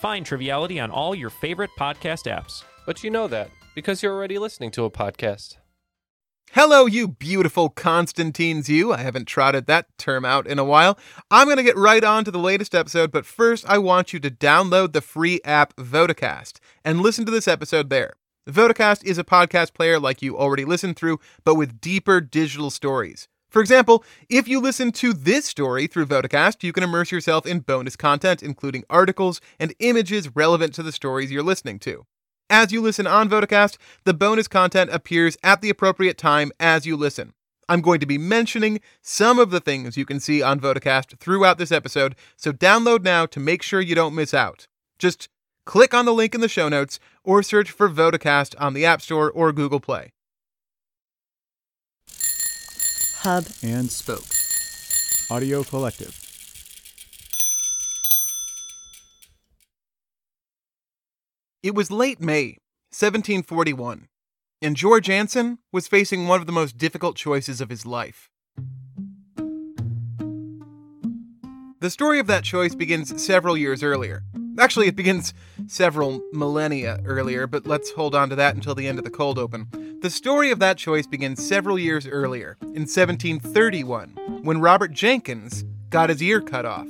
Find Triviality on all your favorite podcast apps. but you know that because you're already listening to a podcast. Hello, you beautiful Constantines, you. I haven't trotted that term out in a while. I'm going to get right on to the latest episode, but first, I want you to download the free app Vodacast and listen to this episode there. Vodacast is a podcast player like you already listened through, but with deeper digital stories. For example, if you listen to this story through Vodacast, you can immerse yourself in bonus content, including articles and images relevant to the stories you're listening to. As you listen on Vodacast, the bonus content appears at the appropriate time as you listen. I'm going to be mentioning some of the things you can see on Vodacast throughout this episode, so download now to make sure you don't miss out. Just click on the link in the show notes or search for Vodacast on the App Store or Google Play. Hub and Spoke. Audio Collective. It was late May, 1741, and George Anson was facing one of the most difficult choices of his life. The story of that choice begins several years earlier. Actually, it begins several millennia earlier, but let's hold on to that until the end of the cold open. The story of that choice begins several years earlier, in 1731, when Robert Jenkins got his ear cut off.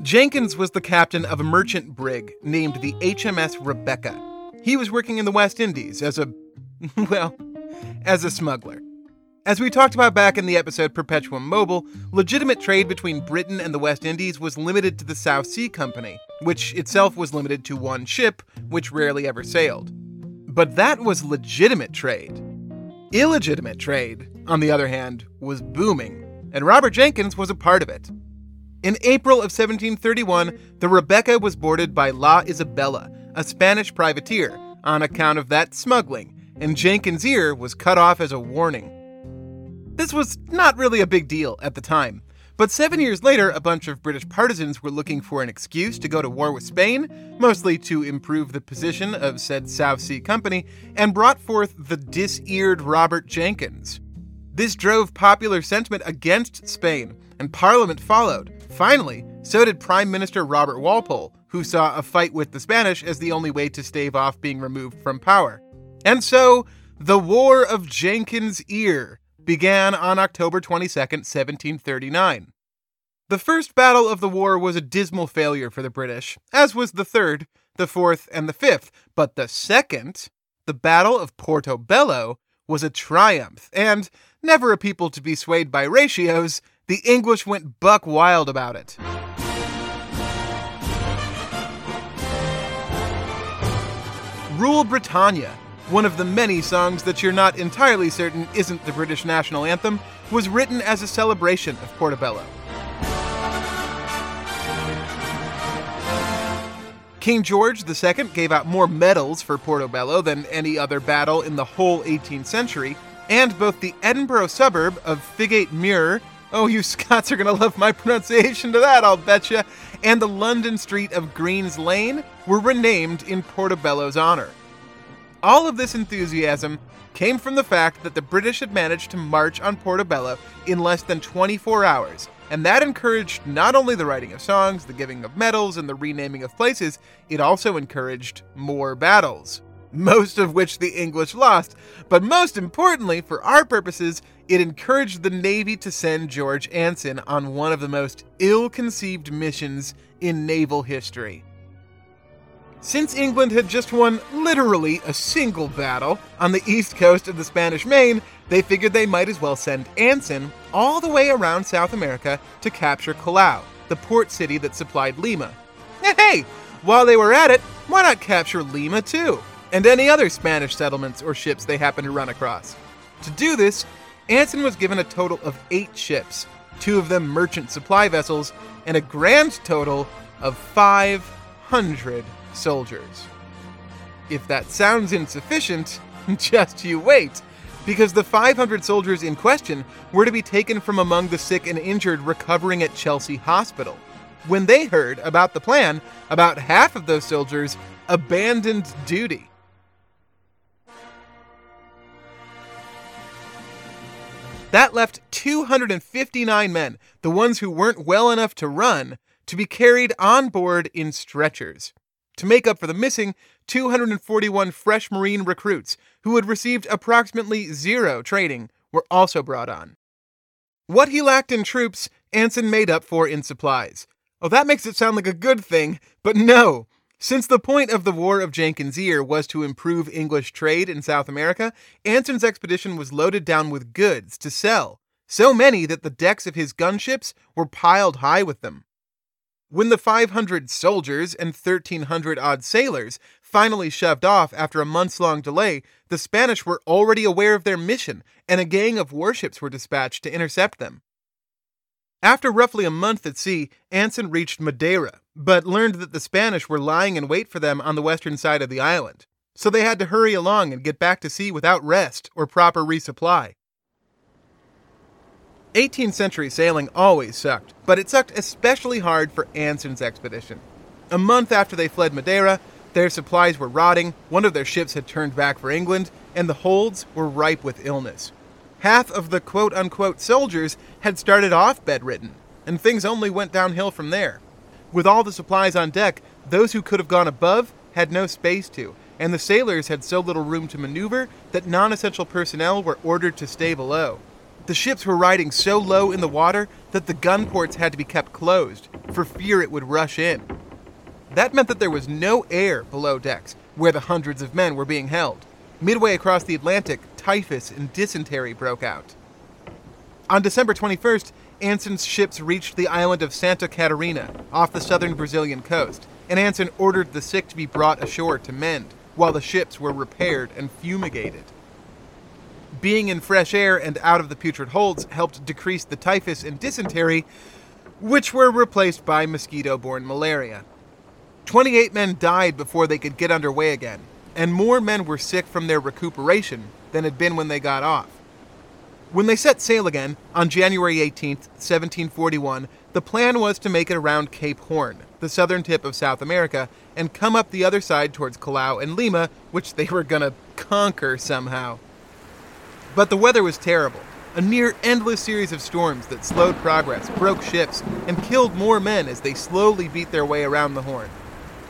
Jenkins was the captain of a merchant brig named the HMS Rebecca. He was working in the West Indies as a, well, as a smuggler. As we talked about back in the episode Perpetuum Mobile, legitimate trade between Britain and the West Indies was limited to the South Sea Company, which itself was limited to one ship, which rarely ever sailed. But that was legitimate trade. Illegitimate trade, on the other hand, was booming, and Robert Jenkins was a part of it. In April of 1731, the Rebecca was boarded by La Isabella, a Spanish privateer, on account of that smuggling, and Jenkins' ear was cut off as a warning. This was not really a big deal at the time, but seven years later, a bunch of British partisans were looking for an excuse to go to war with Spain, mostly to improve the position of said South Sea Company, and brought forth the dis-eared Robert Jenkins. This drove popular sentiment against Spain, and Parliament followed. Finally, so did Prime Minister Robert Walpole, who saw a fight with the Spanish as the only way to stave off being removed from power. And so, the War of Jenkins' Ear began on October 22, 1739. The first battle of the war was a dismal failure for the British, as was the third, the fourth, and the fifth. But the second, the Battle of Portobello, was a triumph, and, never a people to be swayed by ratios, the English went buck wild about it. Rule Britannia, one of the many songs that you're not entirely certain isn't the British national anthem, was written as a celebration of Portobello. King George II gave out more medals for Portobello than any other battle in the whole 18th century, and both the Edinburgh suburb of Figgate Muir, oh, you Scots are going to love my pronunciation to that, I'll betcha, and the London street of Green's Lane were renamed in Portobello's honor. All of this enthusiasm came from the fact that the British had managed to march on Portobello in less than 24 hours, and that encouraged not only the writing of songs, the giving of medals, and the renaming of places, it also encouraged more battles. Most of which the English lost, but most importantly, for our purposes, it encouraged the Navy to send George Anson on one of the most ill conceived missions in naval history. Since England had just won literally a single battle on the east coast of the Spanish Main, they figured they might as well send Anson all the way around South America to capture Callao, the port city that supplied Lima. Hey, while they were at it, why not capture Lima too? And any other Spanish settlements or ships they happened to run across. To do this, Anson was given a total of eight ships, two of them merchant supply vessels, and a grand total of 500 soldiers. If that sounds insufficient, just you wait, because the 500 soldiers in question were to be taken from among the sick and injured recovering at Chelsea Hospital. When they heard about the plan, about half of those soldiers abandoned duty. That left 259 men, the ones who weren't well enough to run, to be carried on board in stretchers. To make up for the missing 241 fresh Marine recruits who had received approximately zero training were also brought on. What he lacked in troops, Anson made up for in supplies. Oh, that makes it sound like a good thing, but no. Since the point of the War of Jenkins' Ear was to improve English trade in South America, Anson's expedition was loaded down with goods to sell, so many that the decks of his gunships were piled high with them. When the 500 soldiers and 1,300 odd sailors finally shoved off after a months long delay, the Spanish were already aware of their mission, and a gang of warships were dispatched to intercept them. After roughly a month at sea, Anson reached Madeira, but learned that the Spanish were lying in wait for them on the western side of the island. So they had to hurry along and get back to sea without rest or proper resupply. 18th century sailing always sucked, but it sucked especially hard for Anson's expedition. A month after they fled Madeira, their supplies were rotting, one of their ships had turned back for England, and the holds were ripe with illness half of the quote unquote soldiers had started off bedridden, and things only went downhill from there. With all the supplies on deck, those who could have gone above had no space to, and the sailors had so little room to maneuver that non essential personnel were ordered to stay below. The ships were riding so low in the water that the gun ports had to be kept closed, for fear it would rush in. That meant that there was no air below decks, where the hundreds of men were being held. Midway across the Atlantic, typhus and dysentery broke out. On December 21st, Anson's ships reached the island of Santa Catarina off the southern Brazilian coast, and Anson ordered the sick to be brought ashore to mend while the ships were repaired and fumigated. Being in fresh air and out of the putrid holds helped decrease the typhus and dysentery, which were replaced by mosquito borne malaria. 28 men died before they could get underway again, and more men were sick from their recuperation than had been when they got off. When they set sail again on January 18, 1741, the plan was to make it around Cape Horn, the southern tip of South America, and come up the other side towards Callao and Lima, which they were to conquer somehow. But the weather was terrible. A near endless series of storms that slowed progress, broke ships, and killed more men as they slowly beat their way around the Horn.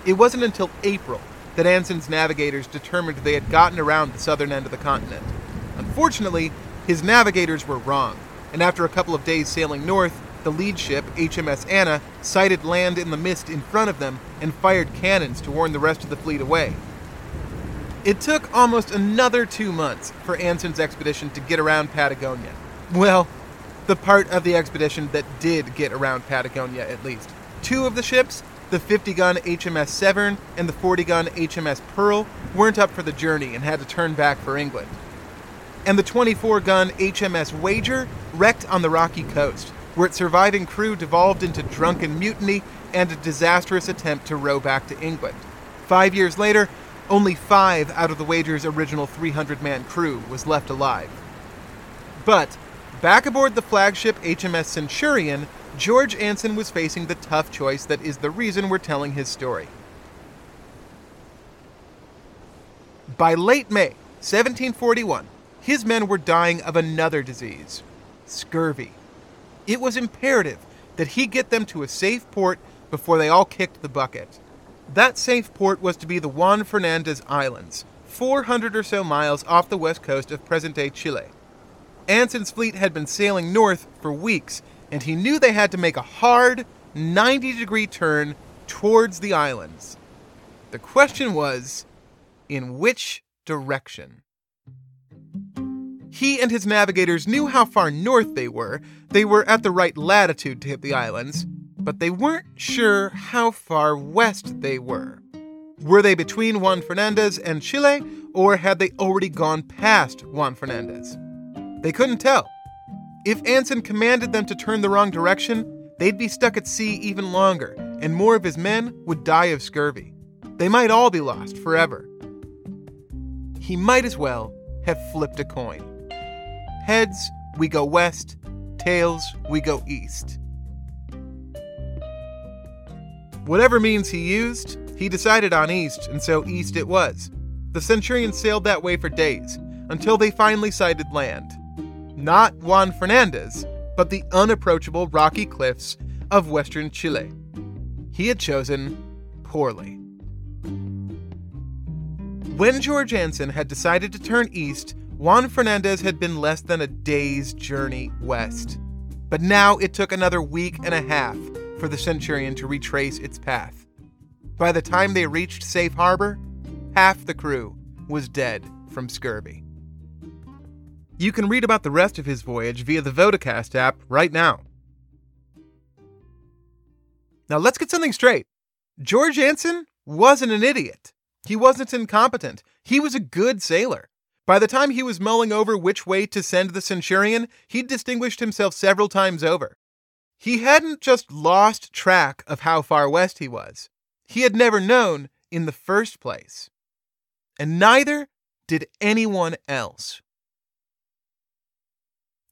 It wasn't until April that Anson's navigators determined they had gotten around the southern end of the continent. Unfortunately, his navigators were wrong, and after a couple of days sailing north, the lead ship, HMS Anna, sighted land in the mist in front of them and fired cannons to warn the rest of the fleet away. It took almost another two months for Anson's expedition to get around Patagonia. Well, the part of the expedition that did get around Patagonia, at least. Two of the ships the 50 gun HMS Severn and the 40 gun HMS Pearl weren't up for the journey and had to turn back for England. And the 24 gun HMS Wager wrecked on the rocky coast, where its surviving crew devolved into drunken mutiny and a disastrous attempt to row back to England. Five years later, only five out of the Wager's original 300 man crew was left alive. But, back aboard the flagship HMS Centurion, George Anson was facing the tough choice that is the reason we're telling his story. By late May 1741, his men were dying of another disease scurvy. It was imperative that he get them to a safe port before they all kicked the bucket. That safe port was to be the Juan Fernandez Islands, 400 or so miles off the west coast of present day Chile. Anson's fleet had been sailing north for weeks and he knew they had to make a hard 90 degree turn towards the islands. The question was in which direction? He and his navigators knew how far north they were. They were at the right latitude to hit the islands, but they weren't sure how far west they were. Were they between Juan Fernandez and Chile, or had they already gone past Juan Fernandez? They couldn't tell. If Anson commanded them to turn the wrong direction, they'd be stuck at sea even longer, and more of his men would die of scurvy. they might all be lost forever. He might as well have flipped a coin. Heads, we go west, tails, we go east. Whatever means he used, he decided on east, and so east it was. The Centurion sailed that way for days, until they finally sighted land. Not Juan Fernandez, but the unapproachable rocky cliffs of western Chile. He had chosen poorly. When George Anson had decided to turn east, Juan Fernandez had been less than a day's journey west. But now it took another week and a half for the Centurion to retrace its path. By the time they reached Safe Harbor, half the crew was dead from scurvy. You can read about the rest of his voyage via the Vodacast app right now. Now let's get something straight. George Anson wasn't an idiot. He wasn't incompetent. He was a good sailor. By the time he was mulling over which way to send the Centurion, he'd distinguished himself several times over. He hadn't just lost track of how far west he was, he had never known in the first place. And neither did anyone else.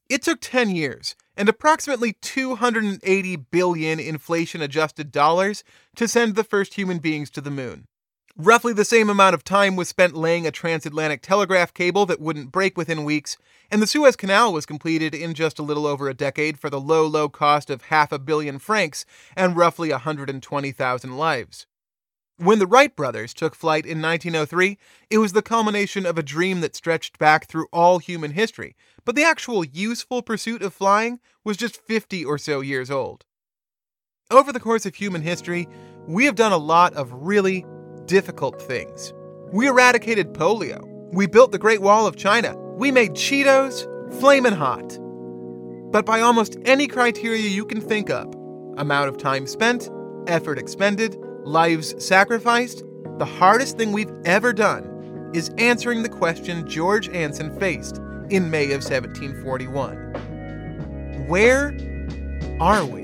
It took 10 years and approximately 280 billion inflation adjusted dollars to send the first human beings to the moon. Roughly the same amount of time was spent laying a transatlantic telegraph cable that wouldn't break within weeks, and the Suez Canal was completed in just a little over a decade for the low, low cost of half a billion francs and roughly 120,000 lives. When the Wright brothers took flight in 1903, it was the culmination of a dream that stretched back through all human history, but the actual useful pursuit of flying was just 50 or so years old. Over the course of human history, we have done a lot of really difficult things. We eradicated polio. We built the Great Wall of China. We made Cheetos flamin' hot. But by almost any criteria you can think of amount of time spent, effort expended, lives sacrificed the hardest thing we've ever done is answering the question George Anson faced in May of 1741 Where are we?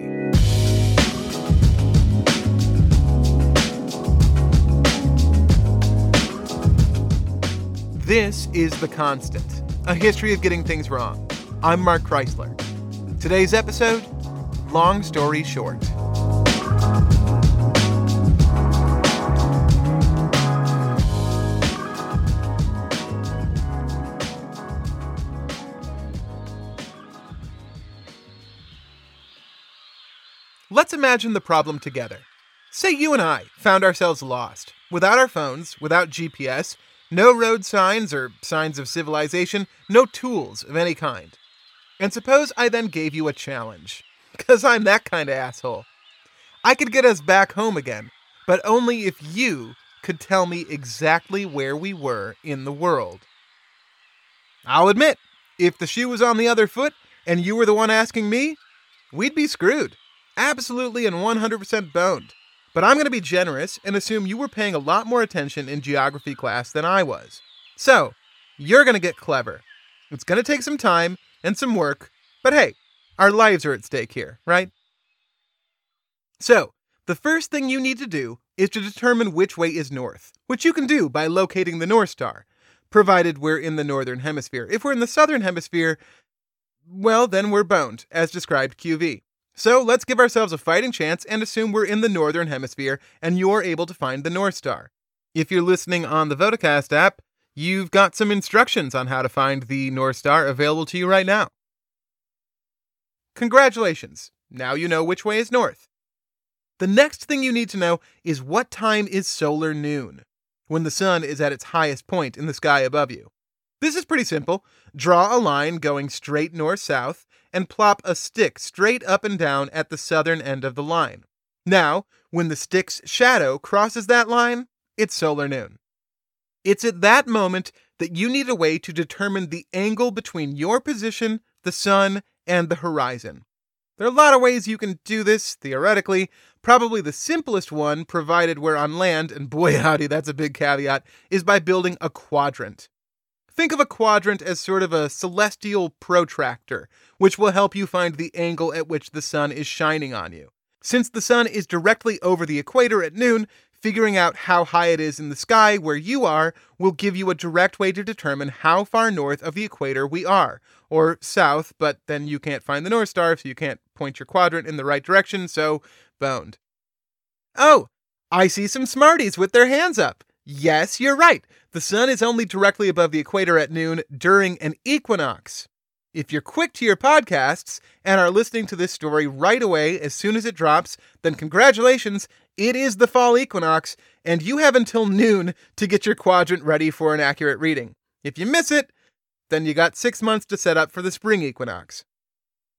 This is The Constant, a history of getting things wrong. I'm Mark Chrisler. Today's episode Long Story Short. Let's imagine the problem together. Say you and I found ourselves lost, without our phones, without GPS, no road signs or signs of civilization, no tools of any kind. And suppose I then gave you a challenge, because I'm that kind of asshole. I could get us back home again, but only if you could tell me exactly where we were in the world. I'll admit, if the shoe was on the other foot and you were the one asking me, we'd be screwed absolutely and 100% boned. But I'm going to be generous and assume you were paying a lot more attention in geography class than I was. So, you're going to get clever. It's going to take some time and some work, but hey, our lives are at stake here, right? So, the first thing you need to do is to determine which way is north, which you can do by locating the North Star, provided we're in the northern hemisphere. If we're in the southern hemisphere, well, then we're boned, as described QV. So let's give ourselves a fighting chance and assume we're in the Northern Hemisphere and you're able to find the North Star. If you're listening on the Vodacast app, you've got some instructions on how to find the North Star available to you right now. Congratulations! Now you know which way is north. The next thing you need to know is what time is solar noon, when the sun is at its highest point in the sky above you. This is pretty simple. Draw a line going straight north south and plop a stick straight up and down at the southern end of the line. Now, when the stick's shadow crosses that line, it's solar noon. It's at that moment that you need a way to determine the angle between your position, the sun, and the horizon. There are a lot of ways you can do this, theoretically. Probably the simplest one, provided we're on land, and boy howdy, that's a big caveat, is by building a quadrant. Think of a quadrant as sort of a celestial protractor, which will help you find the angle at which the sun is shining on you. Since the sun is directly over the equator at noon, Figuring out how high it is in the sky where you are will give you a direct way to determine how far north of the equator we are, or south, but then you can't find the North Star, so you can't point your quadrant in the right direction, so boned. Oh, I see some smarties with their hands up. Yes, you're right. The sun is only directly above the equator at noon during an equinox. If you're quick to your podcasts and are listening to this story right away as soon as it drops, then congratulations, it is the fall equinox, and you have until noon to get your quadrant ready for an accurate reading. If you miss it, then you got six months to set up for the spring equinox.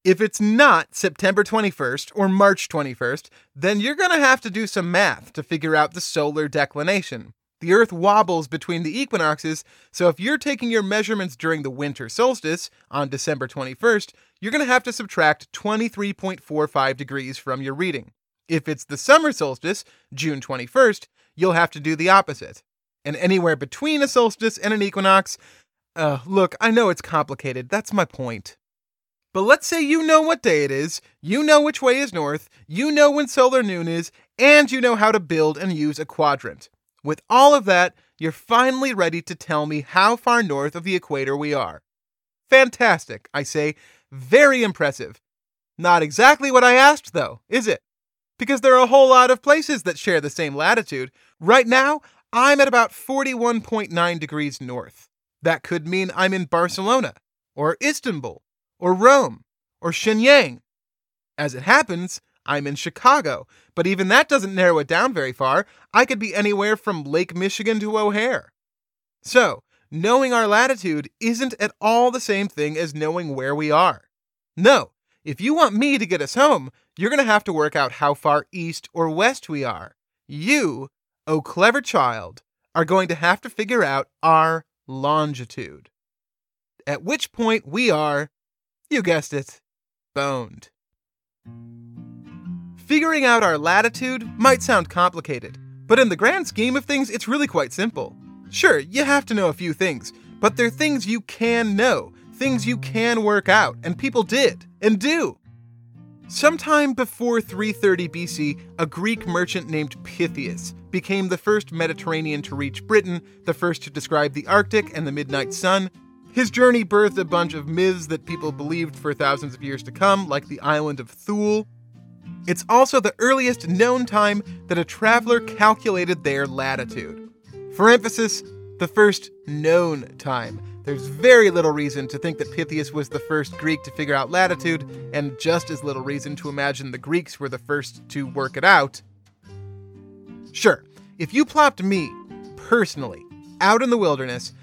If it's not September 21st or March 21st, then you're going to have to do some math to figure out the solar declination. The Earth wobbles between the equinoxes, so if you're taking your measurements during the winter solstice on December 21st, you're going to have to subtract 23.45 degrees from your reading. If it's the summer solstice, June 21st, you'll have to do the opposite. And anywhere between a solstice and an equinox, uh, look, I know it's complicated, that's my point. But let's say you know what day it is, you know which way is north, you know when solar noon is, and you know how to build and use a quadrant. With all of that, you're finally ready to tell me how far north of the equator we are. Fantastic, I say. Very impressive. Not exactly what I asked, though, is it? Because there are a whole lot of places that share the same latitude. Right now, I'm at about 41.9 degrees north. That could mean I'm in Barcelona, or Istanbul, or Rome, or Shenyang. As it happens, I'm in Chicago, but even that doesn't narrow it down very far. I could be anywhere from Lake Michigan to O'Hare. So, knowing our latitude isn't at all the same thing as knowing where we are. No, if you want me to get us home, you're going to have to work out how far east or west we are. You, oh clever child, are going to have to figure out our longitude. At which point we are, you guessed it, boned. Figuring out our latitude might sound complicated, but in the grand scheme of things, it's really quite simple. Sure, you have to know a few things, but they're things you can know, things you can work out, and people did, and do. Sometime before 330 BC, a Greek merchant named Pytheas became the first Mediterranean to reach Britain, the first to describe the Arctic and the midnight sun. His journey birthed a bunch of myths that people believed for thousands of years to come, like the island of Thule. It's also the earliest known time that a traveler calculated their latitude. For emphasis, the first known time. There's very little reason to think that Pytheas was the first Greek to figure out latitude, and just as little reason to imagine the Greeks were the first to work it out. Sure, if you plopped me, personally, out in the wilderness,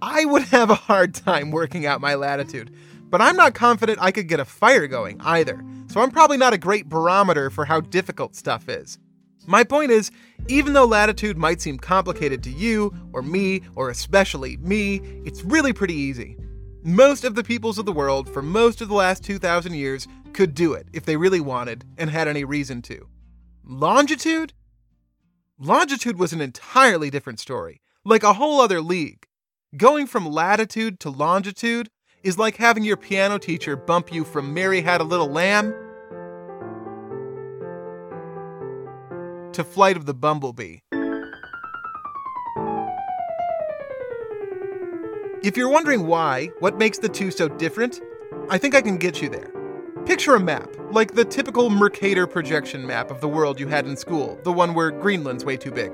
I would have a hard time working out my latitude, but I'm not confident I could get a fire going either so I'm probably not a great barometer for how difficult stuff is. My point is, even though latitude might seem complicated to you, or me, or especially me, it's really pretty easy. Most of the peoples of the world for most of the last 2,000 years could do it if they really wanted and had any reason to. Longitude? Longitude was an entirely different story, like a whole other league. Going from latitude to longitude is like having your piano teacher bump you from Mary Had a Little Lamb to Flight of the Bumblebee. If you're wondering why, what makes the two so different, I think I can get you there. Picture a map, like the typical Mercator projection map of the world you had in school, the one where Greenland's way too big.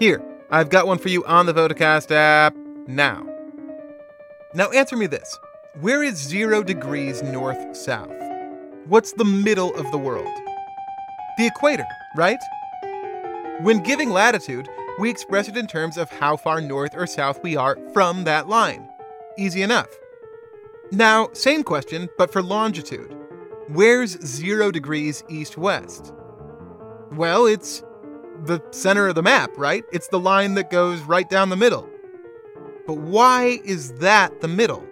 Here, I've got one for you on the Vodacast app now. Now answer me this Where is zero degrees north south? What's the middle of the world? The equator, right? When giving latitude, we express it in terms of how far north or south we are from that line. Easy enough. Now, same question, but for longitude. Where's zero degrees east west? Well, it's the center of the map, right? It's the line that goes right down the middle. But why is that the middle?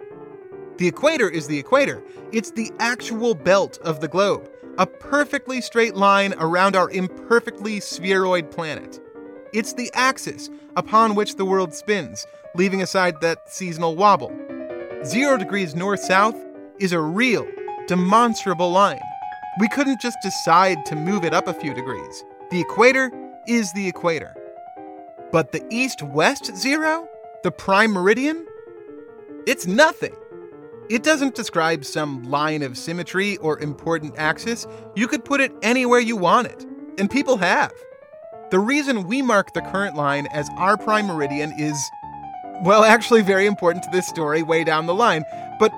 The equator is the equator. It's the actual belt of the globe a perfectly straight line around our imperfectly spheroid planet. It's the axis upon which the world spins, leaving aside that seasonal wobble. Zero degrees north south is a real, demonstrable line. We couldn't just decide to move it up a few degrees. The equator is the equator. But the east west zero, the prime meridian, it's nothing. It doesn't describe some line of symmetry or important axis. You could put it anywhere you want it, and people have. The reason we mark the current line as our prime meridian is, well, actually very important to this story way down the line, but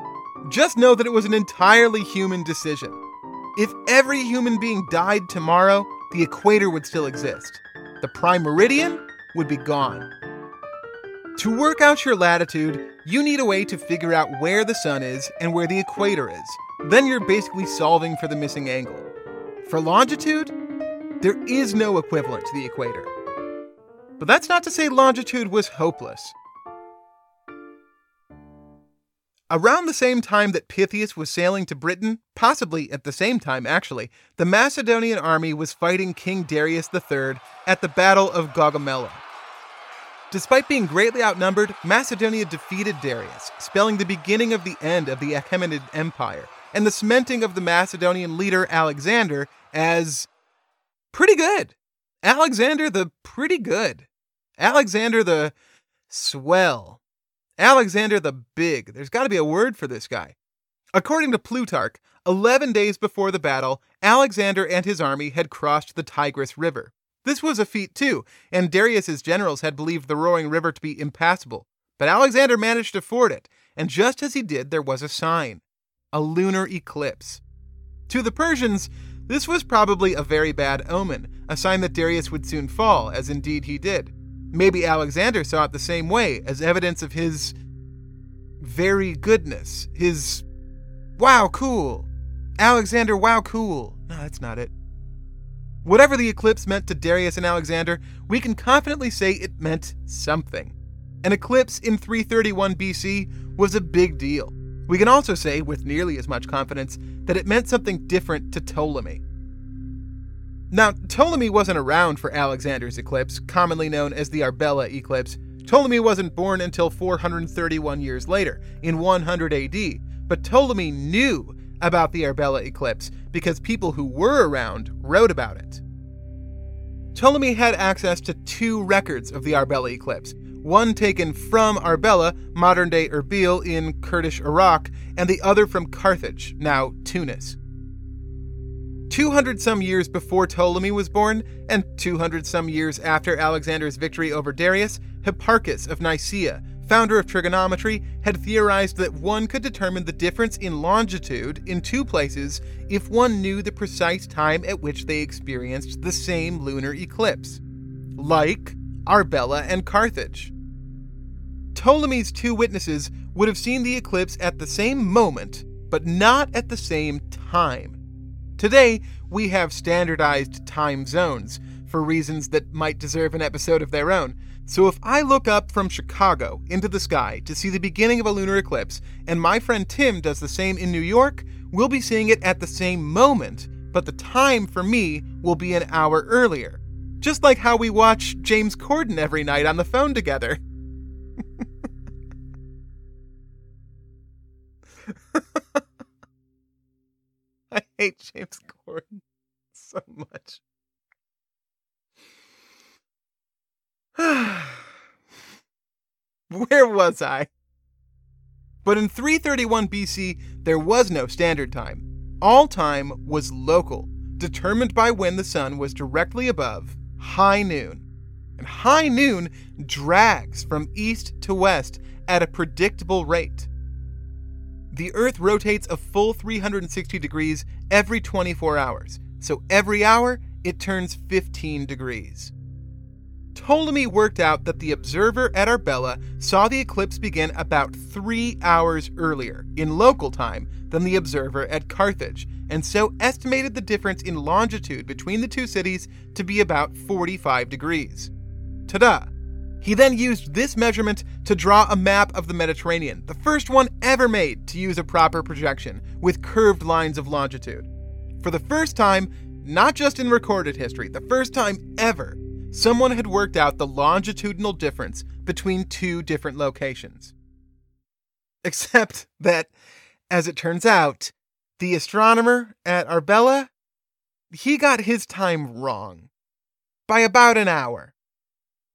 just know that it was an entirely human decision. If every human being died tomorrow, the equator would still exist. The prime meridian would be gone. To work out your latitude, you need a way to figure out where the sun is and where the equator is. Then you're basically solving for the missing angle. For longitude, there is no equivalent to the equator. But that's not to say longitude was hopeless. Around the same time that Pytheas was sailing to Britain, possibly at the same time actually, the Macedonian army was fighting King Darius III at the Battle of Gaugamela. Despite being greatly outnumbered, Macedonia defeated Darius, spelling the beginning of the end of the Achaemenid Empire and the cementing of the Macedonian leader Alexander as pretty good. Alexander the pretty good. Alexander the swell. Alexander the Big. There's got to be a word for this guy. According to Plutarch, 11 days before the battle, Alexander and his army had crossed the Tigris River. This was a feat too, and Darius's generals had believed the roaring river to be impassable. But Alexander managed to ford it, and just as he did, there was a sign a lunar eclipse. To the Persians, this was probably a very bad omen, a sign that Darius would soon fall, as indeed he did. Maybe Alexander saw it the same way, as evidence of his very goodness, his wow, cool. Alexander, wow, cool. No, that's not it. Whatever the eclipse meant to Darius and Alexander, we can confidently say it meant something. An eclipse in 331 BC was a big deal. We can also say, with nearly as much confidence, that it meant something different to Ptolemy. Now, Ptolemy wasn't around for Alexander's eclipse, commonly known as the Arbela eclipse. Ptolemy wasn't born until 431 years later, in 100 AD, but Ptolemy knew about the Arbela eclipse because people who were around wrote about it. Ptolemy had access to two records of the Arbela eclipse one taken from Arbela, modern day Erbil in Kurdish Iraq, and the other from Carthage, now Tunis. 200 some years before Ptolemy was born, and 200 some years after Alexander's victory over Darius, Hipparchus of Nicaea, founder of trigonometry, had theorized that one could determine the difference in longitude in two places if one knew the precise time at which they experienced the same lunar eclipse. Like Arbela, and Carthage. Ptolemy's two witnesses would have seen the eclipse at the same moment, but not at the same time. Today, we have standardized time zones for reasons that might deserve an episode of their own. So if I look up from Chicago into the sky to see the beginning of a lunar eclipse, and my friend Tim does the same in New York, we'll be seeing it at the same moment, but the time for me will be an hour earlier. Just like how we watch James Corden every night on the phone together. I hate James Corden so much. Where was I? But in 331 BC, there was no standard time. All time was local, determined by when the sun was directly above high noon. And high noon drags from east to west at a predictable rate. The Earth rotates a full 360 degrees every 24 hours, so every hour it turns 15 degrees. Ptolemy worked out that the observer at Arbela saw the eclipse begin about three hours earlier, in local time, than the observer at Carthage, and so estimated the difference in longitude between the two cities to be about 45 degrees. Ta da! He then used this measurement to draw a map of the Mediterranean, the first one ever made to use a proper projection, with curved lines of longitude. For the first time, not just in recorded history, the first time ever, someone had worked out the longitudinal difference between two different locations. Except that, as it turns out, the astronomer at Arbela, he got his time wrong. by about an hour.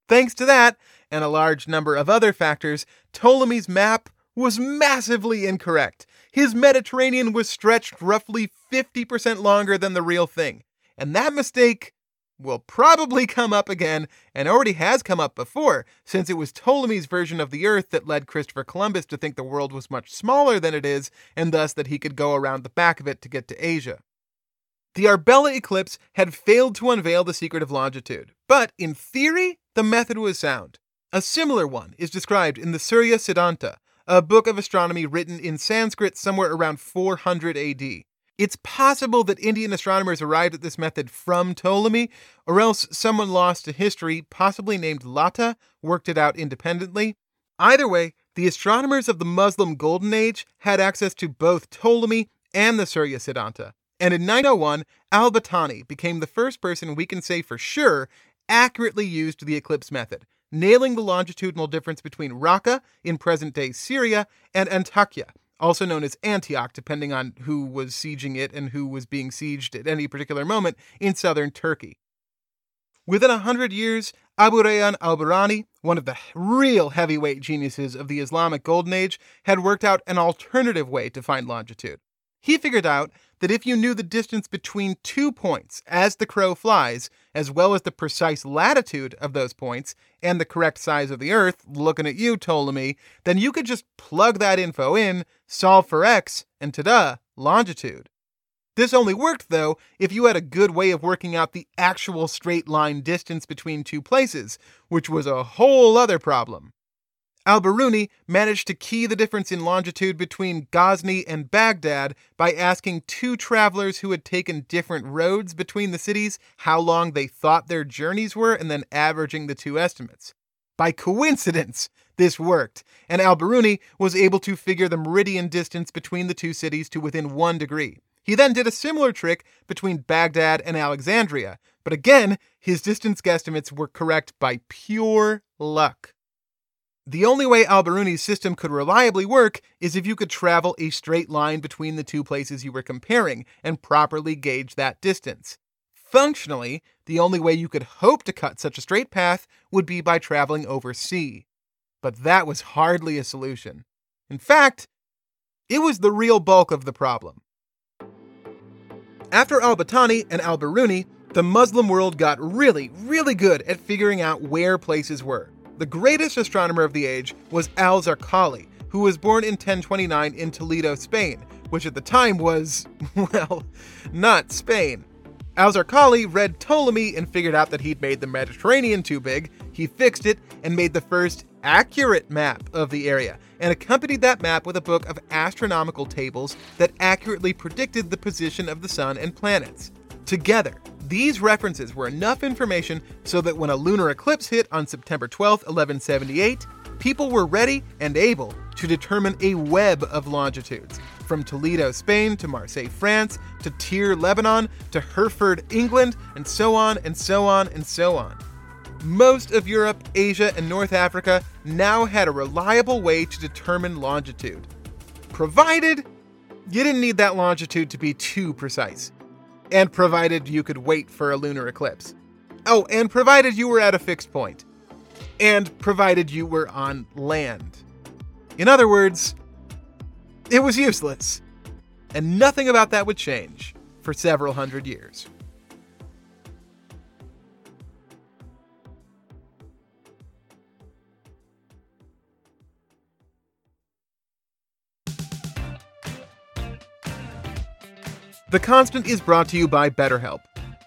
Thanks to that, and a large number of other factors, Ptolemy's map was massively incorrect. His Mediterranean was stretched roughly 50% longer than the real thing. And that mistake will probably come up again, and already has come up before, since it was Ptolemy's version of the Earth that led Christopher Columbus to think the world was much smaller than it is, and thus that he could go around the back of it to get to Asia. The Arbela eclipse had failed to unveil the secret of longitude, but in theory, the method was sound. A similar one is described in the Surya Siddhanta, a book of astronomy written in Sanskrit somewhere around 400 AD. It's possible that Indian astronomers arrived at this method from Ptolemy, or else someone lost to history, possibly named Latta, worked it out independently. Either way, the astronomers of the Muslim Golden Age had access to both Ptolemy and the Surya Siddhanta. And in 901, Al Battani became the first person we can say for sure accurately used the eclipse method, nailing the longitudinal difference between Raqqa in present day Syria and Antakya, also known as Antioch, depending on who was sieging it and who was being sieged at any particular moment in southern Turkey. Within a hundred years, Abu Rayhan al Biruni, one of the real heavyweight geniuses of the Islamic Golden Age, had worked out an alternative way to find longitude. He figured out that if you knew the distance between two points as the crow flies, as well as the precise latitude of those points and the correct size of the Earth, looking at you, Ptolemy, then you could just plug that info in, solve for x, and ta-da, longitude. This only worked, though, if you had a good way of working out the actual straight line distance between two places, which was a whole other problem. Al Biruni managed to key the difference in longitude between Ghazni and Baghdad by asking two travelers who had taken different roads between the cities how long they thought their journeys were and then averaging the two estimates. By coincidence, this worked, and Al Biruni was able to figure the meridian distance between the two cities to within one degree. He then did a similar trick between Baghdad and Alexandria, but again, his distance guesstimates were correct by pure luck. The only way Al Biruni's system could reliably work is if you could travel a straight line between the two places you were comparing and properly gauge that distance. Functionally, the only way you could hope to cut such a straight path would be by traveling over sea. But that was hardly a solution. In fact, it was the real bulk of the problem. After al Battani and Alberuni, the Muslim world got really, really good at figuring out where places were. The greatest astronomer of the age was Al Zarqali, who was born in 1029 in Toledo, Spain, which at the time was, well, not Spain. Al Zarqali read Ptolemy and figured out that he'd made the Mediterranean too big. He fixed it and made the first accurate map of the area, and accompanied that map with a book of astronomical tables that accurately predicted the position of the sun and planets. Together, these references were enough information so that when a lunar eclipse hit on September 12, 1178, people were ready and able to determine a web of longitudes, from Toledo, Spain, to Marseille, France, to Tyre, Lebanon, to Hereford, England, and so on and so on and so on. Most of Europe, Asia, and North Africa now had a reliable way to determine longitude, provided you didn't need that longitude to be too precise and provided you could wait for a lunar eclipse. Oh, and provided you were at a fixed point, and provided you were on land. In other words, it was useless, and nothing about that would change for several hundred years. The Constant is brought to you by BetterHelp.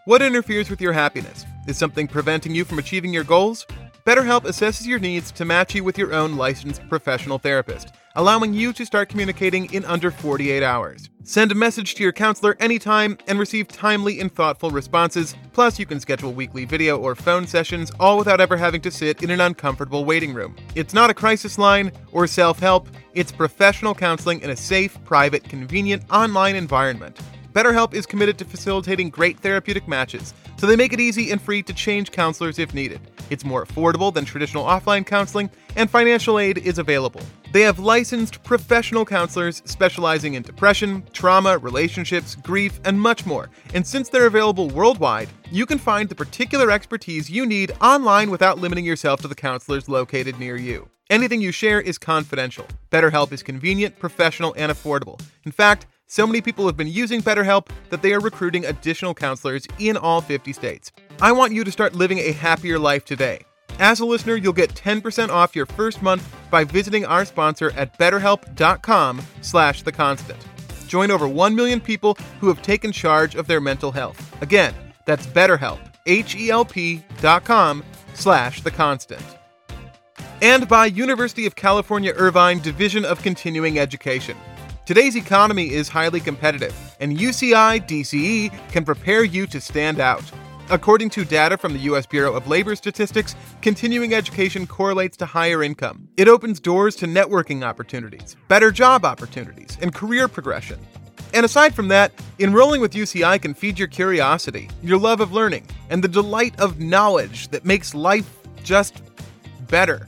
What interferes with your happiness? Is something preventing you from achieving your goals? BetterHelp assesses your needs to match you with your own licensed professional therapist, allowing you to start communicating in under 48 hours. Send a message to your counselor anytime and receive timely and thoughtful responses. Plus, you can schedule weekly video or phone sessions, all without ever having to sit in an uncomfortable waiting room. It's not a crisis line or self help, it's professional counseling in a safe, private, convenient online environment. BetterHelp is committed to facilitating great therapeutic matches, so they make it easy and free to change counselors if needed. It's more affordable than traditional offline counseling, and financial aid is available. They have licensed professional counselors specializing in depression, trauma, relationships, grief, and much more. And since they're available worldwide, you can find the particular expertise you need online without limiting yourself to the counselors located near you. Anything you share is confidential. BetterHelp is convenient, professional, and affordable. In fact, so many people have been using BetterHelp that they are recruiting additional counselors in all 50 states. I want you to start living a happier life today. As a listener, you'll get 10% off your first month by visiting our sponsor at betterhelp.com slash. Join over 1 million people who have taken charge of their mental health. Again, that's betterhelp, H-E-L-P dot com slash. And by University of California Irvine Division of Continuing Education. Today's economy is highly competitive, and UCI DCE can prepare you to stand out. According to data from the U.S. Bureau of Labor Statistics, continuing education correlates to higher income. It opens doors to networking opportunities, better job opportunities, and career progression. And aside from that, enrolling with UCI can feed your curiosity, your love of learning, and the delight of knowledge that makes life just better.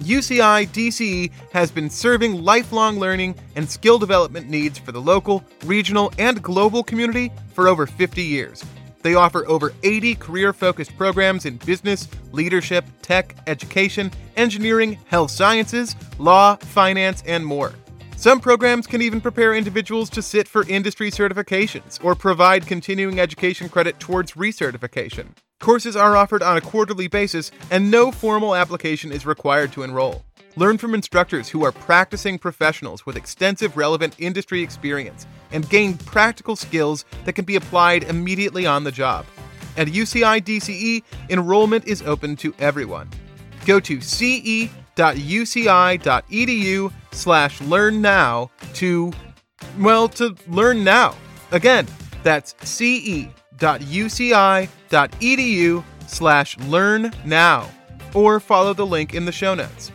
UCI DCE has been serving lifelong learning and skill development needs for the local, regional, and global community for over 50 years. They offer over 80 career focused programs in business, leadership, tech, education, engineering, health sciences, law, finance, and more. Some programs can even prepare individuals to sit for industry certifications or provide continuing education credit towards recertification. Courses are offered on a quarterly basis, and no formal application is required to enroll. Learn from instructors who are practicing professionals with extensive relevant industry experience and gain practical skills that can be applied immediately on the job. At UCI DCE, enrollment is open to everyone. Go to ce.uci.edu slash learn now to, well, to learn now. Again, that's ce.uci.edu slash learn now, or follow the link in the show notes.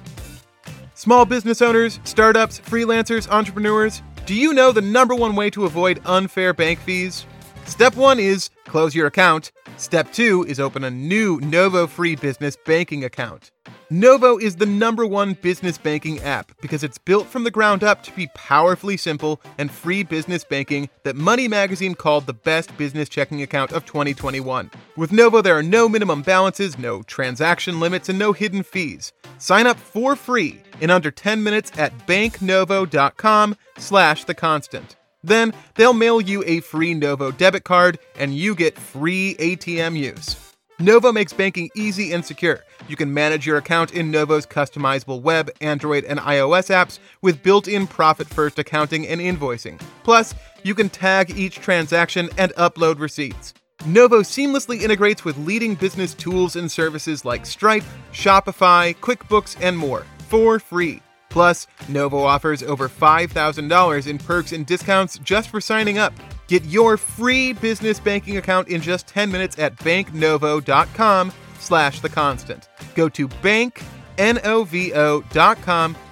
Small business owners, startups, freelancers, entrepreneurs, do you know the number one way to avoid unfair bank fees? Step one is close your account. Step two is open a new Novo free business banking account. Novo is the number one business banking app because it's built from the ground up to be powerfully simple and free business banking that Money Magazine called the best business checking account of 2021. With Novo, there are no minimum balances, no transaction limits, and no hidden fees. Sign up for free in under 10 minutes at banknovo.com slash the constant. Then they'll mail you a free Novo debit card and you get free ATM use. Novo makes banking easy and secure. You can manage your account in Novo's customizable web, Android, and iOS apps with built in profit first accounting and invoicing. Plus, you can tag each transaction and upload receipts. Novo seamlessly integrates with leading business tools and services like Stripe, Shopify, QuickBooks, and more for free. Plus, Novo offers over $5,000 in perks and discounts just for signing up. Get your free business banking account in just 10 minutes at banknovo.com slash the constant. Go to banknovo.com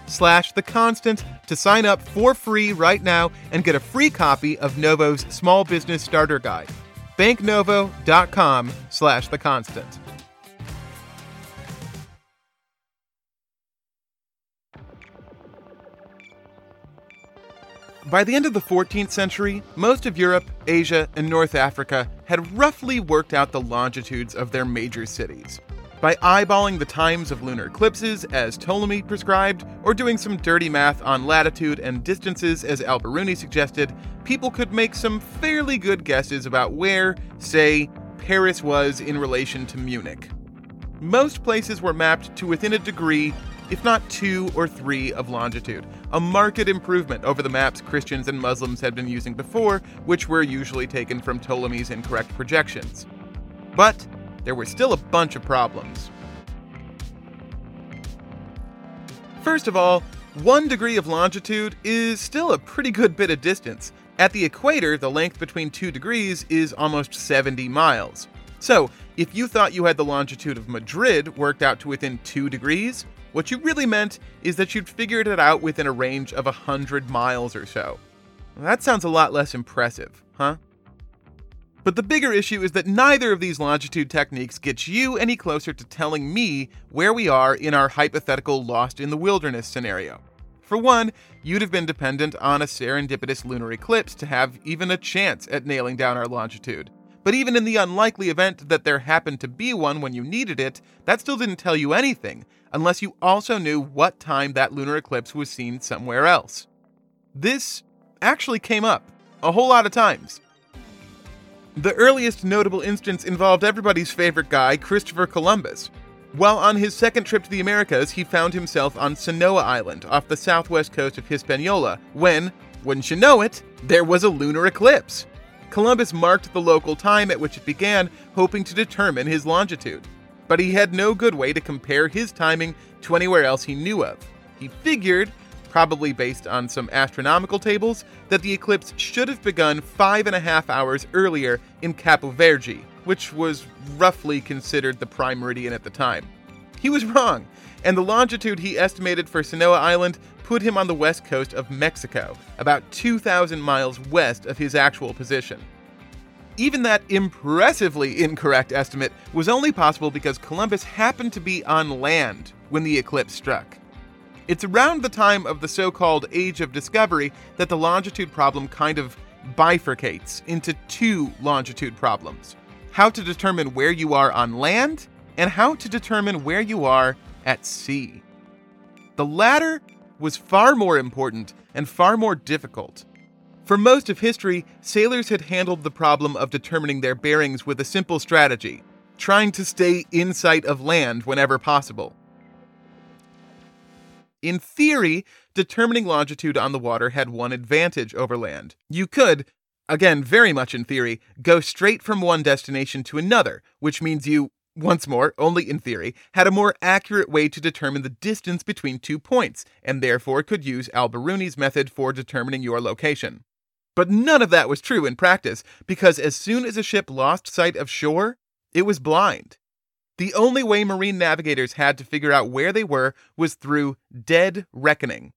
slash the constant to sign up for free right now and get a free copy of Novo's Small Business Starter Guide. banknovo.com slash the constant. By the end of the 14th century, most of Europe, Asia, and North Africa had roughly worked out the longitudes of their major cities. By eyeballing the times of lunar eclipses as Ptolemy prescribed, or doing some dirty math on latitude and distances as Alberuni suggested, people could make some fairly good guesses about where, say, Paris was in relation to Munich. Most places were mapped to within a degree if not two or three of longitude, a marked improvement over the maps Christians and Muslims had been using before, which were usually taken from Ptolemy's incorrect projections. But there were still a bunch of problems. First of all, one degree of longitude is still a pretty good bit of distance. At the equator, the length between two degrees is almost 70 miles. So, if you thought you had the longitude of Madrid worked out to within 2 degrees, what you really meant is that you'd figured it out within a range of 100 miles or so. That sounds a lot less impressive, huh? But the bigger issue is that neither of these longitude techniques gets you any closer to telling me where we are in our hypothetical lost in the wilderness scenario. For one, you'd have been dependent on a serendipitous lunar eclipse to have even a chance at nailing down our longitude. But even in the unlikely event that there happened to be one when you needed it, that still didn't tell you anything, unless you also knew what time that lunar eclipse was seen somewhere else. This actually came up a whole lot of times. The earliest notable instance involved everybody's favorite guy, Christopher Columbus. While on his second trip to the Americas, he found himself on Saona Island off the southwest coast of Hispaniola when, wouldn't you know it, there was a lunar eclipse. Columbus marked the local time at which it began, hoping to determine his longitude. But he had no good way to compare his timing to anywhere else he knew of. He figured probably based on some astronomical tables, that the eclipse should have begun five and a half hours earlier in Capo Verde, which was roughly considered the prime meridian at the time. He was wrong, and the longitude he estimated for Saona Island put him on the west coast of Mexico, about 2,000 miles west of his actual position. Even that impressively incorrect estimate was only possible because Columbus happened to be on land when the eclipse struck. It's around the time of the so called Age of Discovery that the longitude problem kind of bifurcates into two longitude problems how to determine where you are on land, and how to determine where you are at sea. The latter was far more important and far more difficult. For most of history, sailors had handled the problem of determining their bearings with a simple strategy trying to stay in sight of land whenever possible. In theory, determining longitude on the water had one advantage over land. You could, again, very much in theory, go straight from one destination to another, which means you, once more, only in theory, had a more accurate way to determine the distance between two points, and therefore could use Al-Biruni's method for determining your location. But none of that was true in practice, because as soon as a ship lost sight of shore, it was blind. The only way marine navigators had to figure out where they were was through dead reckoning.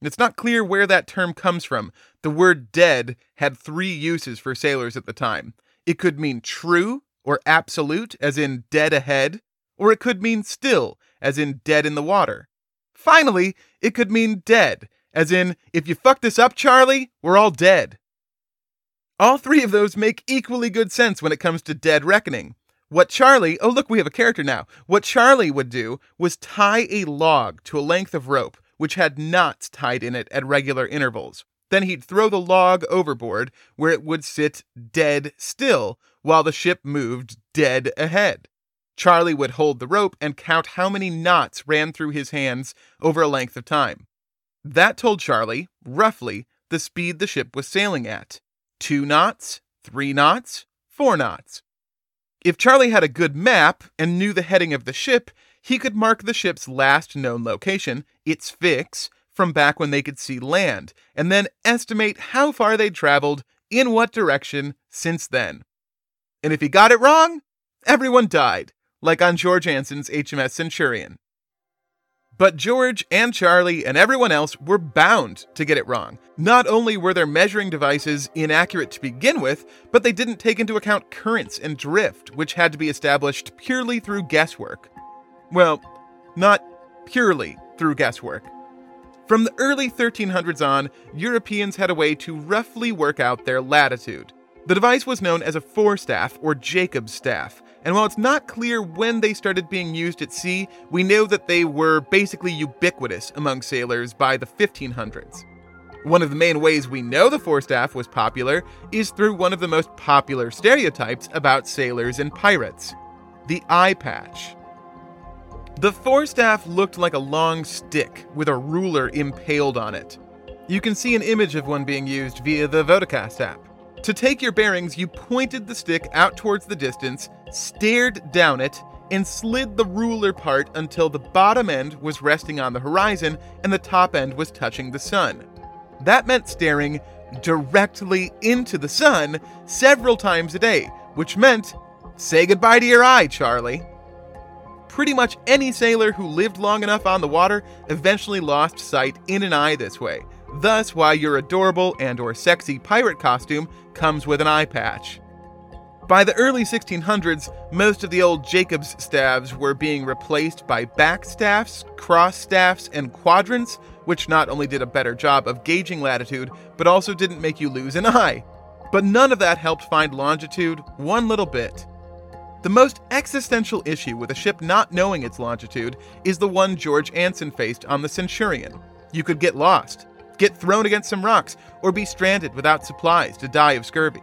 It's not clear where that term comes from. The word dead had three uses for sailors at the time. It could mean true or absolute, as in dead ahead, or it could mean still, as in dead in the water. Finally, it could mean dead, as in, if you fuck this up, Charlie, we're all dead. All three of those make equally good sense when it comes to dead reckoning. What Charlie, oh, look, we have a character now. What Charlie would do was tie a log to a length of rope, which had knots tied in it at regular intervals. Then he'd throw the log overboard, where it would sit dead still while the ship moved dead ahead. Charlie would hold the rope and count how many knots ran through his hands over a length of time. That told Charlie, roughly, the speed the ship was sailing at two knots, three knots, four knots. If Charlie had a good map and knew the heading of the ship, he could mark the ship's last known location, its fix, from back when they could see land, and then estimate how far they'd traveled in what direction since then. And if he got it wrong, everyone died, like on George Anson's HMS Centurion. But George and Charlie and everyone else were bound to get it wrong. Not only were their measuring devices inaccurate to begin with, but they didn't take into account currents and drift, which had to be established purely through guesswork. Well, not purely through guesswork. From the early 1300s on, Europeans had a way to roughly work out their latitude. The device was known as a forestaff or Jacob's staff, and while it's not clear when they started being used at sea, we know that they were basically ubiquitous among sailors by the 1500s. One of the main ways we know the forestaff was popular is through one of the most popular stereotypes about sailors and pirates the eye patch. The forestaff looked like a long stick with a ruler impaled on it. You can see an image of one being used via the Vodacast app. To take your bearings, you pointed the stick out towards the distance, stared down it, and slid the ruler part until the bottom end was resting on the horizon and the top end was touching the sun. That meant staring directly into the sun several times a day, which meant say goodbye to your eye, Charlie. Pretty much any sailor who lived long enough on the water eventually lost sight in an eye this way, Thus, why your adorable and or sexy pirate costume comes with an eye patch. By the early 1600s, most of the old Jacobs staves were being replaced by backstaffs, cross staffs, and quadrants, which not only did a better job of gauging latitude, but also didn't make you lose an eye. But none of that helped find longitude one little bit. The most existential issue with a ship not knowing its longitude is the one George Anson faced on the Centurion. You could get lost, get thrown against some rocks, or be stranded without supplies to die of scurvy.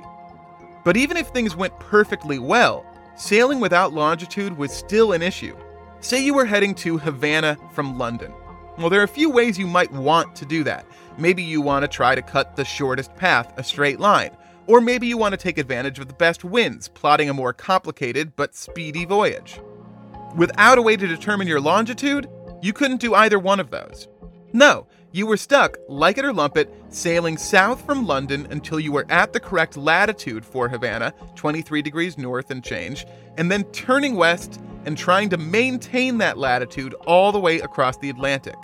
But even if things went perfectly well, sailing without longitude was still an issue. Say you were heading to Havana from London. Well, there are a few ways you might want to do that. Maybe you want to try to cut the shortest path, a straight line. Or maybe you want to take advantage of the best winds, plotting a more complicated but speedy voyage. Without a way to determine your longitude, you couldn't do either one of those. No, you were stuck, like it or lump it, sailing south from London until you were at the correct latitude for Havana, 23 degrees north and change, and then turning west and trying to maintain that latitude all the way across the Atlantic.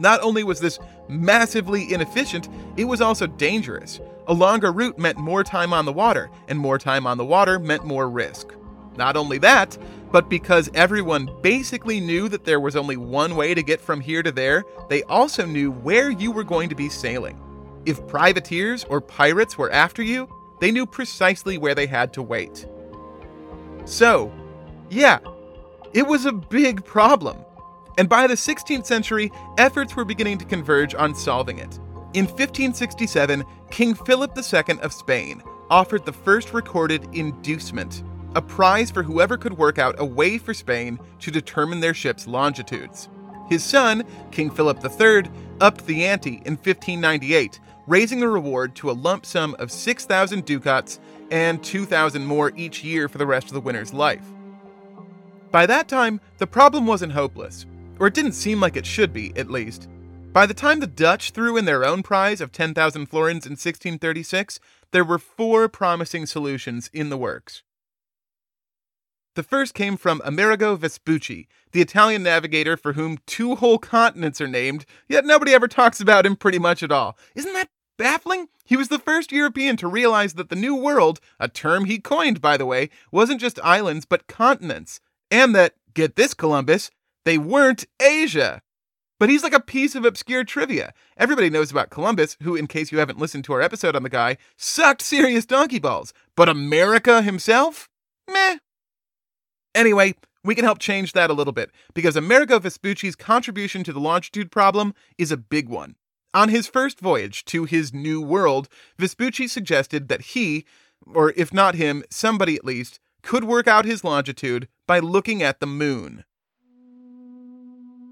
Not only was this massively inefficient, it was also dangerous. A longer route meant more time on the water, and more time on the water meant more risk. Not only that, but because everyone basically knew that there was only one way to get from here to there, they also knew where you were going to be sailing. If privateers or pirates were after you, they knew precisely where they had to wait. So, yeah, it was a big problem. And by the 16th century, efforts were beginning to converge on solving it. In 1567, King Philip II of Spain offered the first recorded inducement, a prize for whoever could work out a way for Spain to determine their ships' longitudes. His son, King Philip III, upped the ante in 1598, raising the reward to a lump sum of 6,000 ducats and 2,000 more each year for the rest of the winner's life. By that time, the problem wasn't hopeless, or it didn't seem like it should be, at least. By the time the Dutch threw in their own prize of 10,000 florins in 1636, there were four promising solutions in the works. The first came from Amerigo Vespucci, the Italian navigator for whom two whole continents are named, yet nobody ever talks about him pretty much at all. Isn't that baffling? He was the first European to realize that the New World, a term he coined, by the way, wasn't just islands, but continents. And that, get this, Columbus, they weren't Asia. But he's like a piece of obscure trivia. Everybody knows about Columbus, who, in case you haven't listened to our episode on the guy, sucked serious donkey balls. But America himself? Meh. Anyway, we can help change that a little bit because Amerigo Vespucci's contribution to the longitude problem is a big one. On his first voyage to his new world, Vespucci suggested that he, or if not him, somebody at least, could work out his longitude by looking at the moon.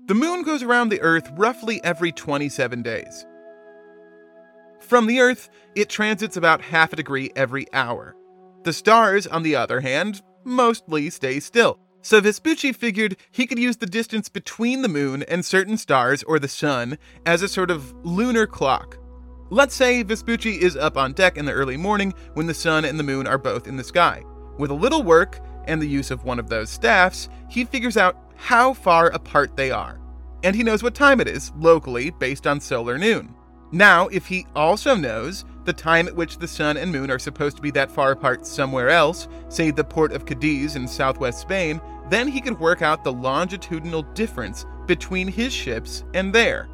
The moon goes around the Earth roughly every 27 days. From the Earth, it transits about half a degree every hour. The stars, on the other hand, mostly stay still. So Vespucci figured he could use the distance between the moon and certain stars or the sun as a sort of lunar clock. Let's say Vespucci is up on deck in the early morning when the sun and the moon are both in the sky. With a little work and the use of one of those staffs, he figures out how far apart they are. And he knows what time it is, locally, based on solar noon. Now, if he also knows the time at which the sun and moon are supposed to be that far apart somewhere else, say the port of Cadiz in southwest Spain, then he could work out the longitudinal difference between his ships and there.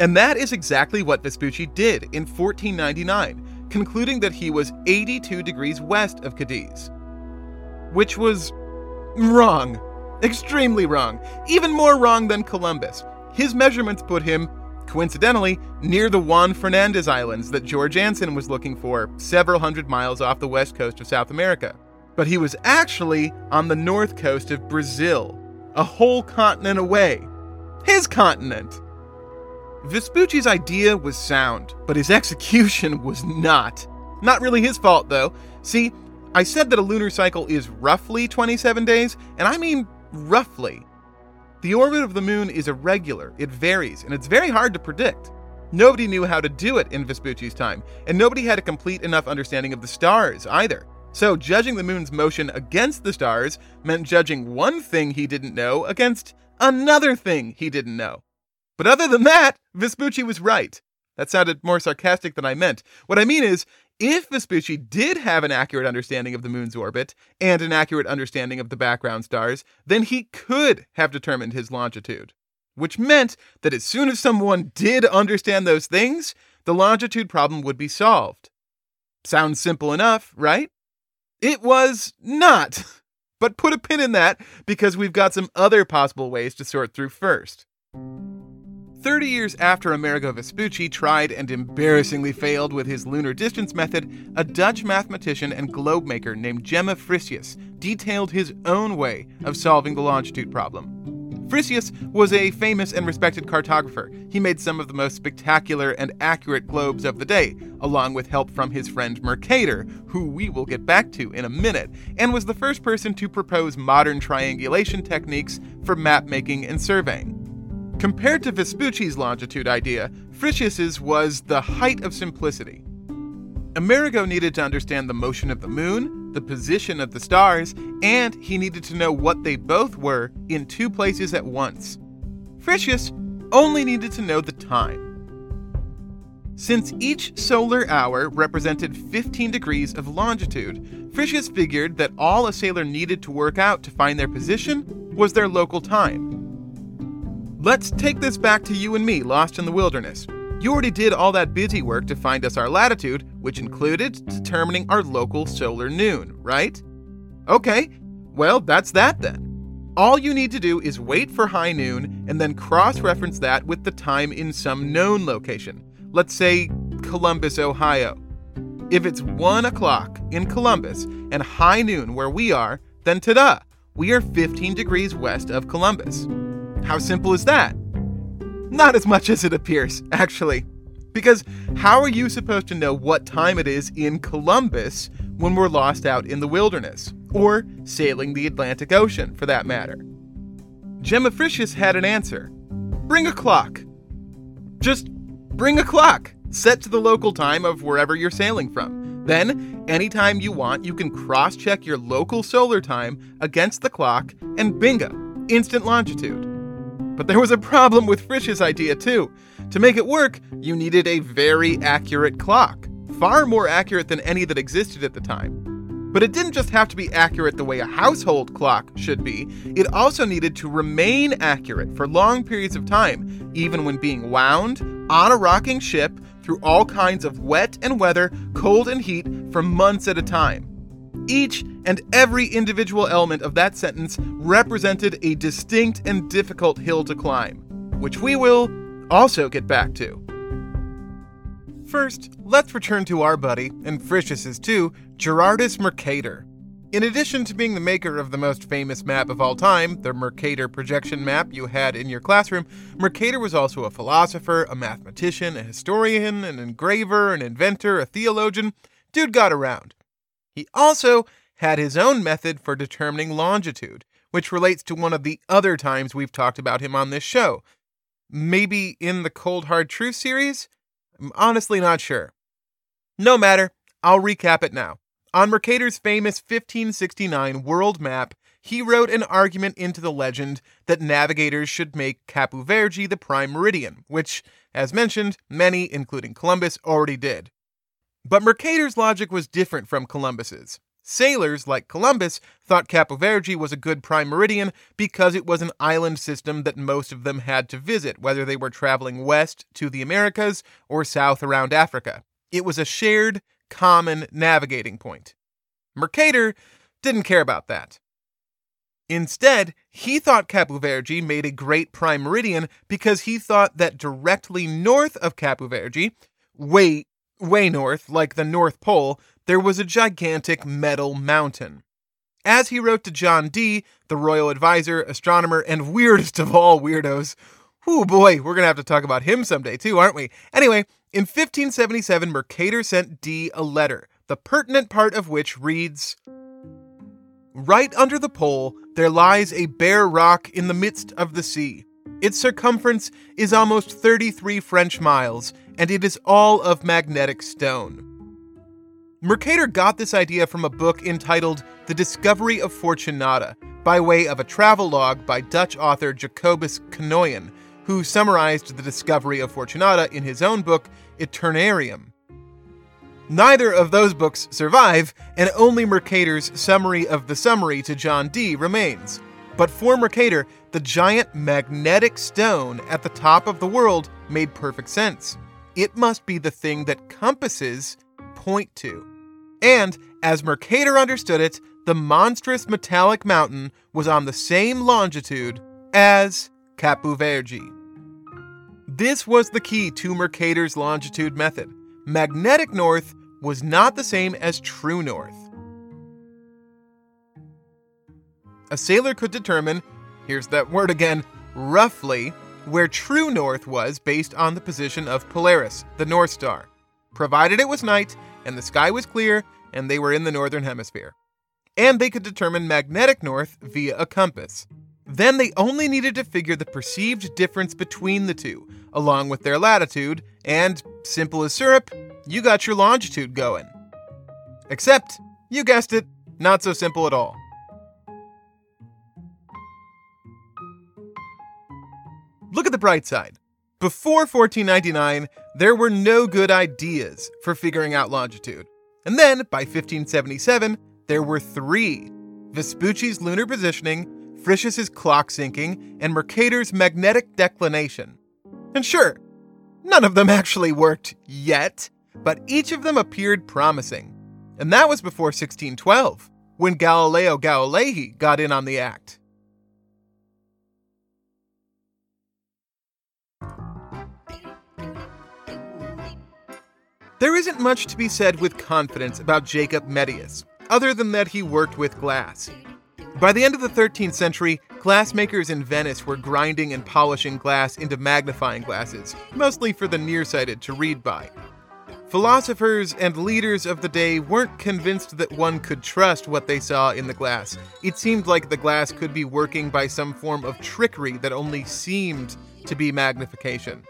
And that is exactly what Vespucci did in 1499, concluding that he was 82 degrees west of Cadiz. Which was wrong. Extremely wrong. Even more wrong than Columbus. His measurements put him coincidentally, near the Juan Fernandez Islands that George Anson was looking for, several hundred miles off the west coast of South America. But he was actually on the north coast of Brazil, a whole continent away. His continent! Vespucci's idea was sound, but his execution was not. Not really his fault, though. See, I said that a lunar cycle is roughly 27 days, and I mean roughly. The orbit of the moon is irregular, it varies, and it's very hard to predict. Nobody knew how to do it in Vespucci's time, and nobody had a complete enough understanding of the stars either. So, judging the moon's motion against the stars meant judging one thing he didn't know against another thing he didn't know. But other than that, Vespucci was right. That sounded more sarcastic than I meant. What I mean is, If Vespucci did have an accurate understanding of the moon's orbit and an accurate understanding of the background stars, then he could have determined his longitude. Which meant that as soon as someone did understand those things, the longitude problem would be solved. Sounds simple enough, right? It was not. But put a pin in that because we've got some other possible ways to sort through first. 30 years after Amerigo Vespucci tried and embarrassingly failed with his lunar distance method, a Dutch mathematician and globe maker named Gemma Frisius detailed his own way of solving the longitude problem. Frisius was a famous and respected cartographer. He made some of the most spectacular and accurate globes of the day, along with help from his friend Mercator, who we will get back to in a minute, and was the first person to propose modern triangulation techniques for map making and surveying. Compared to Vespucci's longitude idea, Frisius's was the height of simplicity. Amerigo needed to understand the motion of the moon, the position of the stars, and he needed to know what they both were in two places at once. Frisius only needed to know the time. Since each solar hour represented 15 degrees of longitude, Frisius figured that all a sailor needed to work out to find their position was their local time. Let's take this back to you and me, lost in the wilderness. You already did all that busy work to find us our latitude, which included determining our local solar noon, right? Okay, well, that's that then. All you need to do is wait for high noon and then cross reference that with the time in some known location. Let's say Columbus, Ohio. If it's 1 o'clock in Columbus and high noon where we are, then ta da! We are 15 degrees west of Columbus. How simple is that? Not as much as it appears, actually. Because how are you supposed to know what time it is in Columbus when we're lost out in the wilderness? Or sailing the Atlantic Ocean, for that matter? Gemma Frisius had an answer bring a clock. Just bring a clock, set to the local time of wherever you're sailing from. Then, anytime you want, you can cross check your local solar time against the clock, and bingo, instant longitude. But there was a problem with Frisius's idea, too. To make it work, you needed a very accurate clock, far more accurate than any that existed at the time. But it didn't just have to be accurate the way a household clock should be, it also needed to remain accurate for long periods of time, even when being wound on a rocking ship through all kinds of wet and weather, cold and heat for months at a time. Each and every individual element of that sentence represented a distinct and difficult hill to climb, which we will also get back to. First, let's return to our buddy, and Frisius's too, Gerardus Mercator. In addition to being the maker of the most famous map of all time, the Mercator projection map you had in your classroom, Mercator was also a philosopher, a mathematician, a historian, an engraver, an inventor, a theologian. Dude got around. He also had his own method for determining longitude, which relates to one of the other times we've talked about him on this show. Maybe in the Cold Hard Truth series? I'm honestly not sure. No matter, I'll recap it now. On Mercator's famous 1569 world map, he wrote an argument into the legend that navigators should make Cabo Verde the prime meridian, which, as mentioned, many, including Columbus, already did. But Mercator's logic was different from Columbus's. Sailors, like Columbus, thought Cabo Verde was a good prime meridian because it was an island system that most of them had to visit, whether they were traveling west to the Americas or south around Africa. It was a shared, common navigating point. Mercator didn't care about that. Instead, he thought Cabo Verde made a great prime meridian because he thought that directly north of Cabo Verde, way, way north, like the North Pole, there was a gigantic metal mountain. As he wrote to John Dee, the royal advisor, astronomer, and weirdest of all weirdos, oh boy, we're gonna have to talk about him someday too, aren't we? Anyway, in 1577, Mercator sent Dee a letter, the pertinent part of which reads Right under the pole, there lies a bare rock in the midst of the sea. Its circumference is almost 33 French miles, and it is all of magnetic stone. Mercator got this idea from a book entitled The Discovery of Fortunata, by way of a travelogue by Dutch author Jacobus Cnoyen, who summarized the discovery of Fortunata in his own book, Itinerarium. Neither of those books survive, and only Mercator's summary of the summary to John Dee remains. But for Mercator, the giant magnetic stone at the top of the world made perfect sense. It must be the thing that compasses point to. And, as Mercator understood it, the monstrous metallic mountain was on the same longitude as Cabo Verde. This was the key to Mercator's longitude method. Magnetic north was not the same as true north. A sailor could determine, here's that word again, roughly, where true north was based on the position of Polaris, the North Star, provided it was night and the sky was clear and they were in the northern hemisphere. And they could determine magnetic north via a compass. Then they only needed to figure the perceived difference between the two, along with their latitude, and, simple as syrup, you got your longitude going. Except, you guessed it, not so simple at all. Look at the bright side. Before 1499, there were no good ideas for figuring out longitude. And then, by 1577, there were three Vespucci's lunar positioning, Frisius's clock syncing, and Mercator's magnetic declination. And sure, none of them actually worked yet, but each of them appeared promising. And that was before 1612, when Galileo Galilei got in on the act. There isn't much to be said with confidence about Jacob Metius, other than that he worked with glass. By the end of the 13th century, glassmakers in Venice were grinding and polishing glass into magnifying glasses, mostly for the nearsighted to read by. Philosophers and leaders of the day weren't convinced that one could trust what they saw in the glass. It seemed like the glass could be working by some form of trickery that only seemed to be magnification.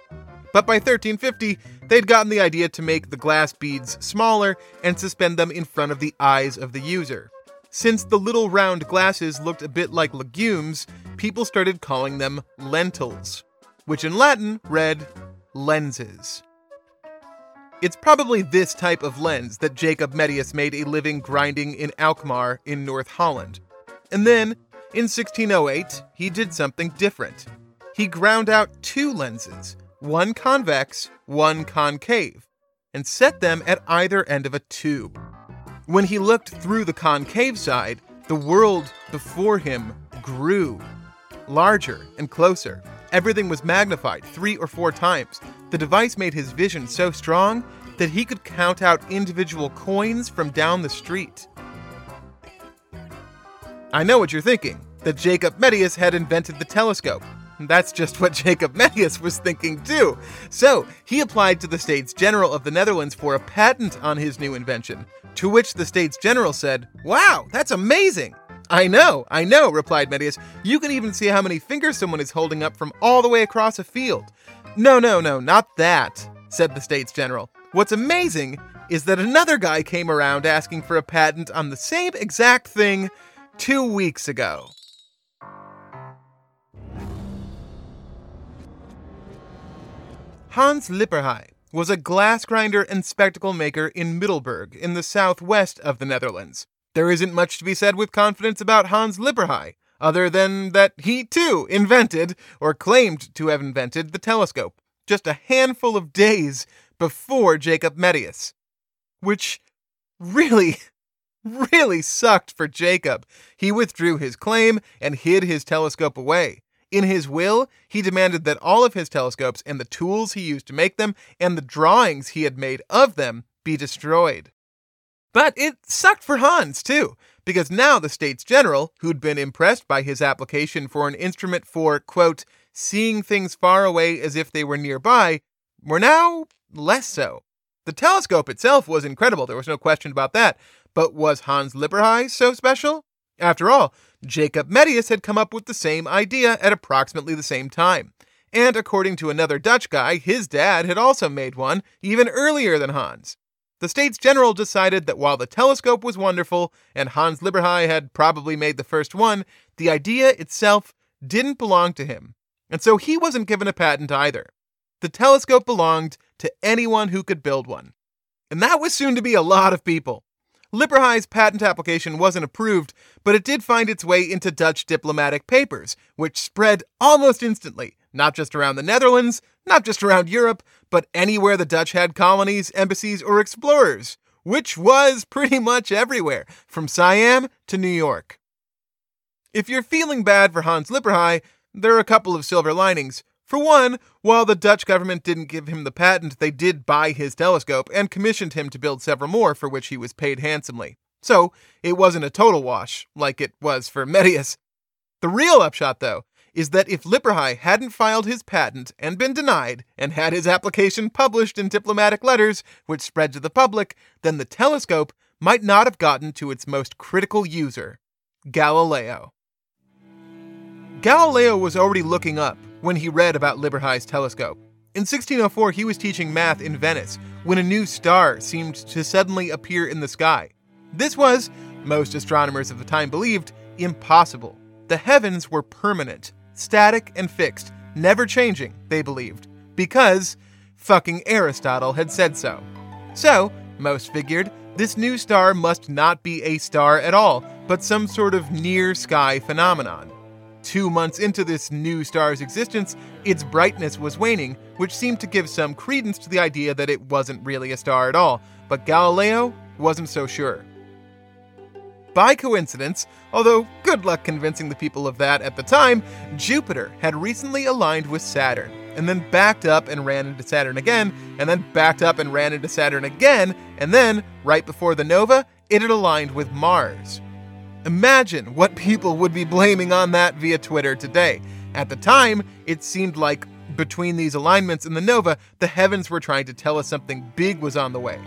But by 1350, they'd gotten the idea to make the glass beads smaller and suspend them in front of the eyes of the user. Since the little round glasses looked a bit like legumes, people started calling them lentils, which in Latin read lenses. It's probably this type of lens that Jacob Metius made a living grinding in Alkmaar in North Holland. And then, in 1608, he did something different. He ground out two lenses, one convex, one concave, and set them at either end of a tube. When he looked through the concave side, the world before him grew larger and closer. Everything was magnified three or four times. The device made his vision so strong that he could count out individual coins from down the street. I know what you're thinking that Jacob Metius had invented the telescope. That's just what Jacob Metius was thinking too. So, he applied to the States General of the Netherlands for a patent on his new invention, to which the States General said, Wow, that's amazing! I know, I know, replied Metius. You can even see how many fingers someone is holding up from all the way across a field. No, no, no, not that, said the States General. What's amazing is that another guy came around asking for a patent on the same exact thing two weeks ago. Hans Lippershey was a glass grinder and spectacle maker in Middelburg in the southwest of the Netherlands. There isn't much to be said with confidence about Hans Lippershey, other than that he too invented, or claimed to have invented, the telescope, just a handful of days before Jacob Metius. Which really, really sucked for Jacob. He withdrew his claim and hid his telescope away. In his will, he demanded that all of his telescopes and the tools he used to make them and the drawings he had made of them be destroyed. But it sucked for Hans, too, because now the States General, who'd been impressed by his application for an instrument for, quote, seeing things far away as if they were nearby, were now less so. The telescope itself was incredible, there was no question about that. But was Hans Lippershey so special? After all, Jacob Metius had come up with the same idea at approximately the same time. And according to another Dutch guy, his dad had also made one even earlier than Hans. The States General decided that while the telescope was wonderful and Hans Lippershey had probably made the first one, the idea itself didn't belong to him. And so he wasn't given a patent either. The telescope belonged to anyone who could build one. And that was soon to be a lot of people. Lippershey's patent application wasn't approved, but it did find its way into Dutch diplomatic papers, which spread almost instantly, not just around the Netherlands, not just around Europe, but anywhere the Dutch had colonies, embassies, or explorers, which was pretty much everywhere, from Siam to New York. If you're feeling bad for Hans Lippershey, there are a couple of silver linings. For one, while the Dutch government didn't give him the patent, they did buy his telescope and commissioned him to build several more for which he was paid handsomely. So, it wasn't a total wash, like it was for Metius. The real upshot, though, is that if Lippershey hadn't filed his patent and been denied, and had his application published in diplomatic letters, which spread to the public, then the telescope might not have gotten to its most critical user Galileo. Galileo was already looking up when he read about Lippershey's telescope. In 1604, he was teaching math in Venice when a new star seemed to suddenly appear in the sky. This was, most astronomers of the time believed, impossible. The heavens were permanent, static and fixed, never changing, they believed, because fucking Aristotle had said so. So, most figured, this new star must not be a star at all, but some sort of near sky phenomenon. Two months into this new star's existence, its brightness was waning, which seemed to give some credence to the idea that it wasn't really a star at all, but Galileo wasn't so sure. By coincidence, although good luck convincing the people of that at the time, Jupiter had recently aligned with Saturn, and then backed up and ran into Saturn again, and then backed up and ran into Saturn again, and then, right before the nova, it had aligned with Mars. Imagine what people would be blaming on that via Twitter today. At the time, it seemed like between these alignments in the nova, the heavens were trying to tell us something big was on the way.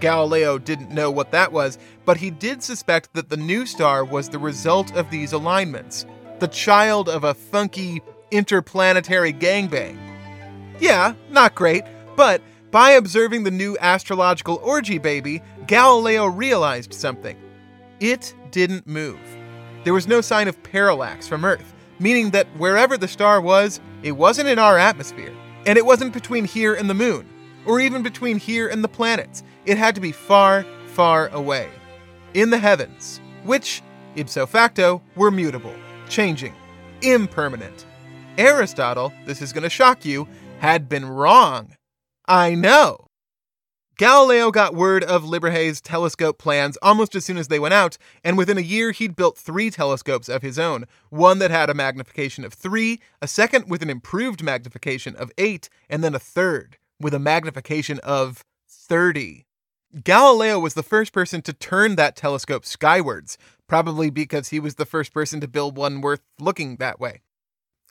Galileo didn't know what that was, but he did suspect that the new star was the result of these alignments, the child of a funky interplanetary gangbang. Yeah, not great, but by observing the new astrological orgy baby, Galileo realized something. It didn't move. There was no sign of parallax from Earth, meaning that wherever the star was, it wasn't in our atmosphere. And it wasn't between here and the moon, or even between here and the planets. It had to be far, far away. In the heavens, which, ipso facto, were mutable, changing, impermanent. Aristotle, this is going to shock you, had been wrong. I know. Galileo got word of Lippershey's telescope plans almost as soon as they went out, and within a year he'd built three telescopes of his own one that had a magnification of 3, a second with an improved magnification of 8, and then a third with a magnification of 30. Galileo was the first person to turn that telescope skywards, probably because he was the first person to build one worth looking that way.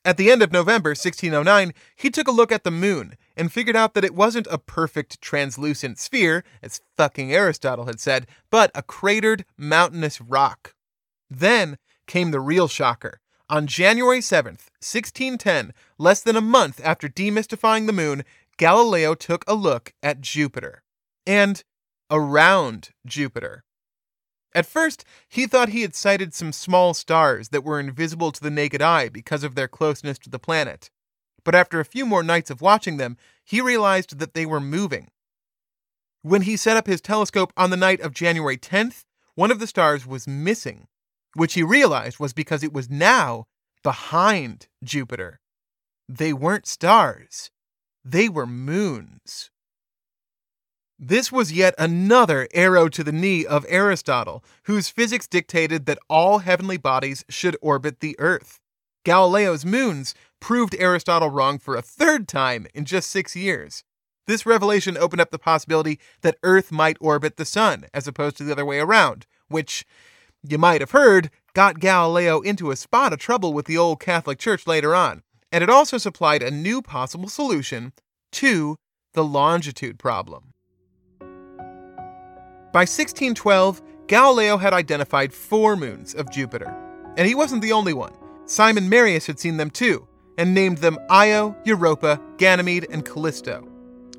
At the end of November 1609, he took a look at the moon and figured out that it wasn't a perfect translucent sphere, as fucking Aristotle had said, but a cratered mountainous rock. Then came the real shocker. On January 7th, 1610, less than a month after demystifying the moon, Galileo took a look at Jupiter. And around Jupiter. At first, he thought he had sighted some small stars that were invisible to the naked eye because of their closeness to the planet. But after a few more nights of watching them, he realized that they were moving. When he set up his telescope on the night of January 10th, one of the stars was missing, which he realized was because it was now behind Jupiter. They weren't stars, they were moons. This was yet another arrow to the knee of Aristotle, whose physics dictated that all heavenly bodies should orbit the Earth. Galileo's moons proved Aristotle wrong for a third time in just six years. This revelation opened up the possibility that Earth might orbit the Sun, as opposed to the other way around, which, you might have heard, got Galileo into a spot of trouble with the old Catholic Church later on. And it also supplied a new possible solution to the longitude problem. By 1612, Galileo had identified four moons of Jupiter, and he wasn't the only one. Simon Marius had seen them too, and named them Io, Europa, Ganymede, and Callisto.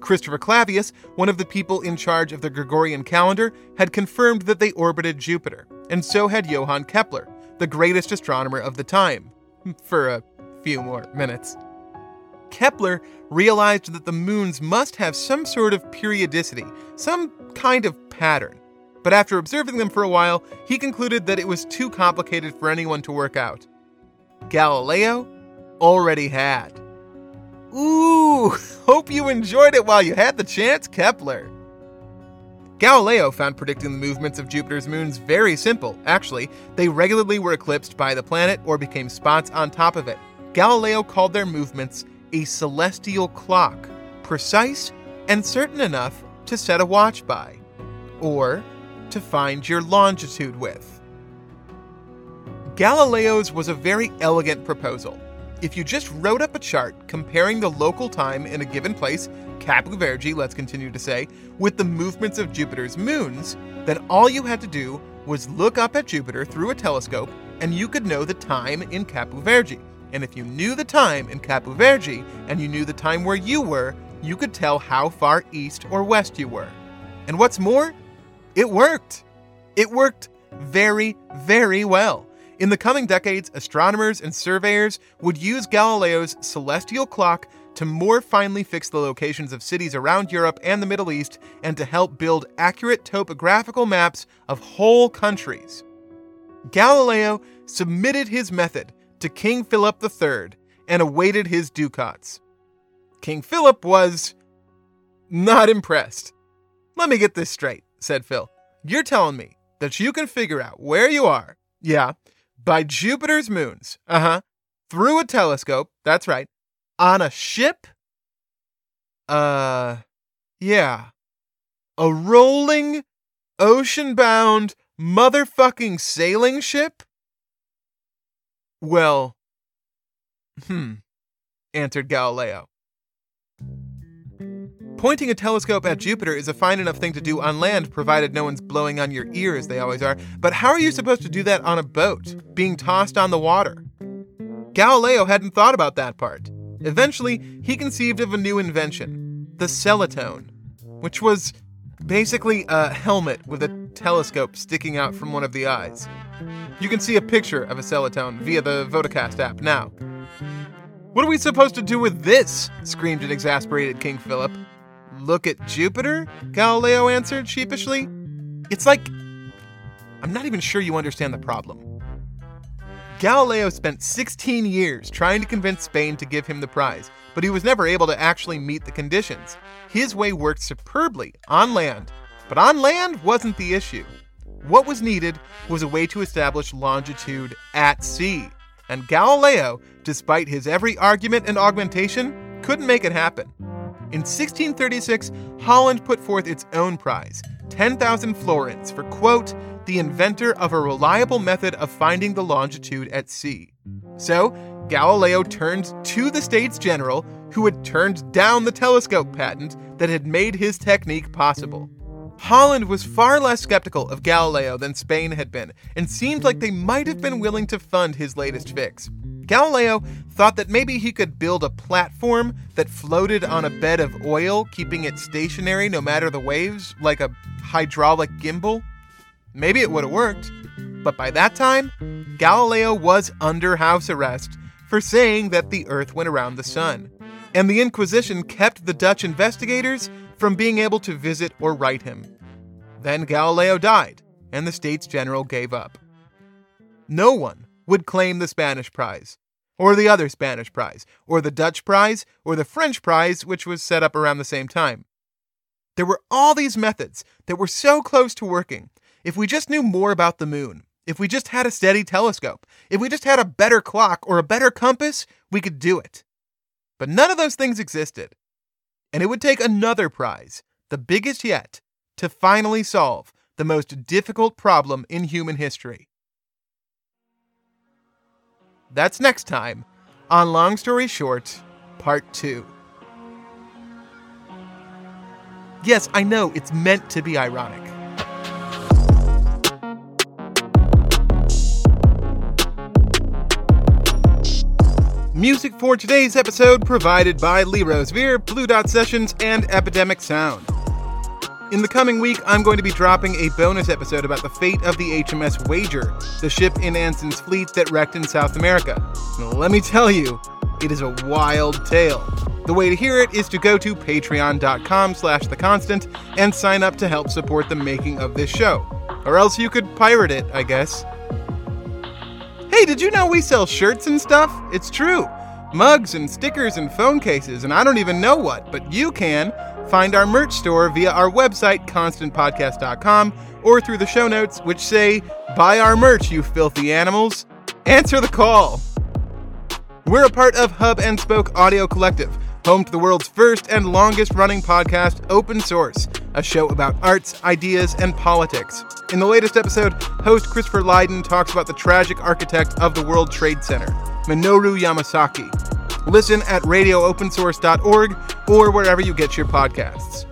Christopher Clavius, one of the people in charge of the Gregorian calendar, had confirmed that they orbited Jupiter, and so had Johann Kepler, the greatest astronomer of the time, for a few more minutes. Kepler realized that the moons must have some sort of periodicity, some kind of pattern. But after observing them for a while, he concluded that it was too complicated for anyone to work out. Galileo already had. Ooh, hope you enjoyed it while you had the chance, Kepler. Galileo found predicting the movements of Jupiter's moons very simple. Actually, they regularly were eclipsed by the planet or became spots on top of it. Galileo called their movements a celestial clock, precise and certain enough to set a watch by, or to find your longitude with. Galileo's was a very elegant proposal. If you just wrote up a chart comparing the local time in a given place, Cabo Verde, let's continue to say, with the movements of Jupiter's moons, then all you had to do was look up at Jupiter through a telescope and you could know the time in Cabo Verde. And if you knew the time in Cabo Verde and you knew the time where you were, you could tell how far east or west you were. And what's more, it worked. It worked very, very well. In the coming decades, astronomers and surveyors would use Galileo's celestial clock to more finely fix the locations of cities around Europe and the Middle East and to help build accurate topographical maps of whole countries. Galileo submitted his method to King Philip III and awaited his ducats. King Philip was not impressed. Let me get this straight, said Phil. You're telling me that you can figure out where you are, yeah, by Jupiter's moons, uh huh, through a telescope, that's right, on a ship? Uh, yeah. A rolling, ocean bound, motherfucking sailing ship? Well, hmm, answered Galileo. Pointing a telescope at Jupiter is a fine enough thing to do on land, provided no one's blowing on your ear as they always are. But how are you supposed to do that on a boat, being tossed on the water? Galileo hadn't thought about that part. Eventually, he conceived of a new invention the celatone, which was basically a helmet with a telescope sticking out from one of the eyes. You can see a picture of a celatone via the Vodacast app now. What are we supposed to do with this? screamed an exasperated King Philip. Look at Jupiter? Galileo answered sheepishly. It's like. I'm not even sure you understand the problem. Galileo spent 16 years trying to convince Spain to give him the prize, but he was never able to actually meet the conditions. His way worked superbly on land, but on land wasn't the issue. What was needed was a way to establish longitude at sea, and Galileo, despite his every argument and augmentation, couldn't make it happen. In 1636, Holland put forth its own prize, 10,000 florins, for, quote, the inventor of a reliable method of finding the longitude at sea. So, Galileo turned to the States General, who had turned down the telescope patent that had made his technique possible. Holland was far less skeptical of Galileo than Spain had been, and seemed like they might have been willing to fund his latest fix. Galileo thought that maybe he could build a platform that floated on a bed of oil, keeping it stationary no matter the waves, like a hydraulic gimbal. Maybe it would have worked. But by that time, Galileo was under house arrest for saying that the Earth went around the sun. And the Inquisition kept the Dutch investigators from being able to visit or write him. Then Galileo died, and the States General gave up. No one would claim the Spanish prize, or the other Spanish prize, or the Dutch prize, or the French prize, which was set up around the same time. There were all these methods that were so close to working if we just knew more about the moon, if we just had a steady telescope, if we just had a better clock or a better compass, we could do it. But none of those things existed. And it would take another prize, the biggest yet, to finally solve the most difficult problem in human history. That's next time on Long Story Short, Part 2. Yes, I know it's meant to be ironic. Music for today's episode provided by Lee Rosevere, Blue Dot Sessions, and Epidemic Sound. In the coming week, I'm going to be dropping a bonus episode about the fate of the HMS Wager, the ship in Anson's fleet that wrecked in South America. Let me tell you, It is a wild tale. The way to hear it is to go to patreon.com slash the constant and sign up to help support the making of this show. Or else you could pirate it, I guess. Hey, did you know we sell shirts and stuff? It's true. Mugs and stickers and phone cases, and I don't even know what, but you can find our merch store via our website, constantpodcast.com, or through the show notes, which say, Buy our merch, you filthy animals. Answer the call. We're a part of Hub and Spoke Audio Collective, home to the world's first and longest running podcast, Open Source, a show about arts, ideas, and politics. In the latest episode, host Christopher Lydon talks about the tragic architect of the World Trade Center, Minoru Yamasaki. Listen at radioopensource.org or wherever you get your podcasts.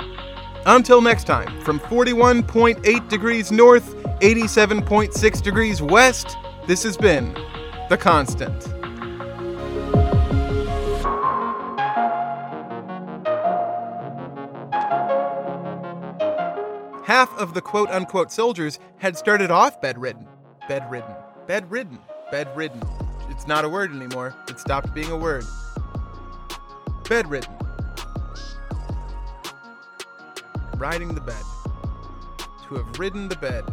Until next time, from 41.8 degrees north, 87.6 degrees west, this has been The Constant. Half of the quote unquote soldiers had started off bedridden. Bedridden. Bedridden. Bedridden. It's not a word anymore. It stopped being a word. Bedridden. Riding the bed. To have ridden the bed.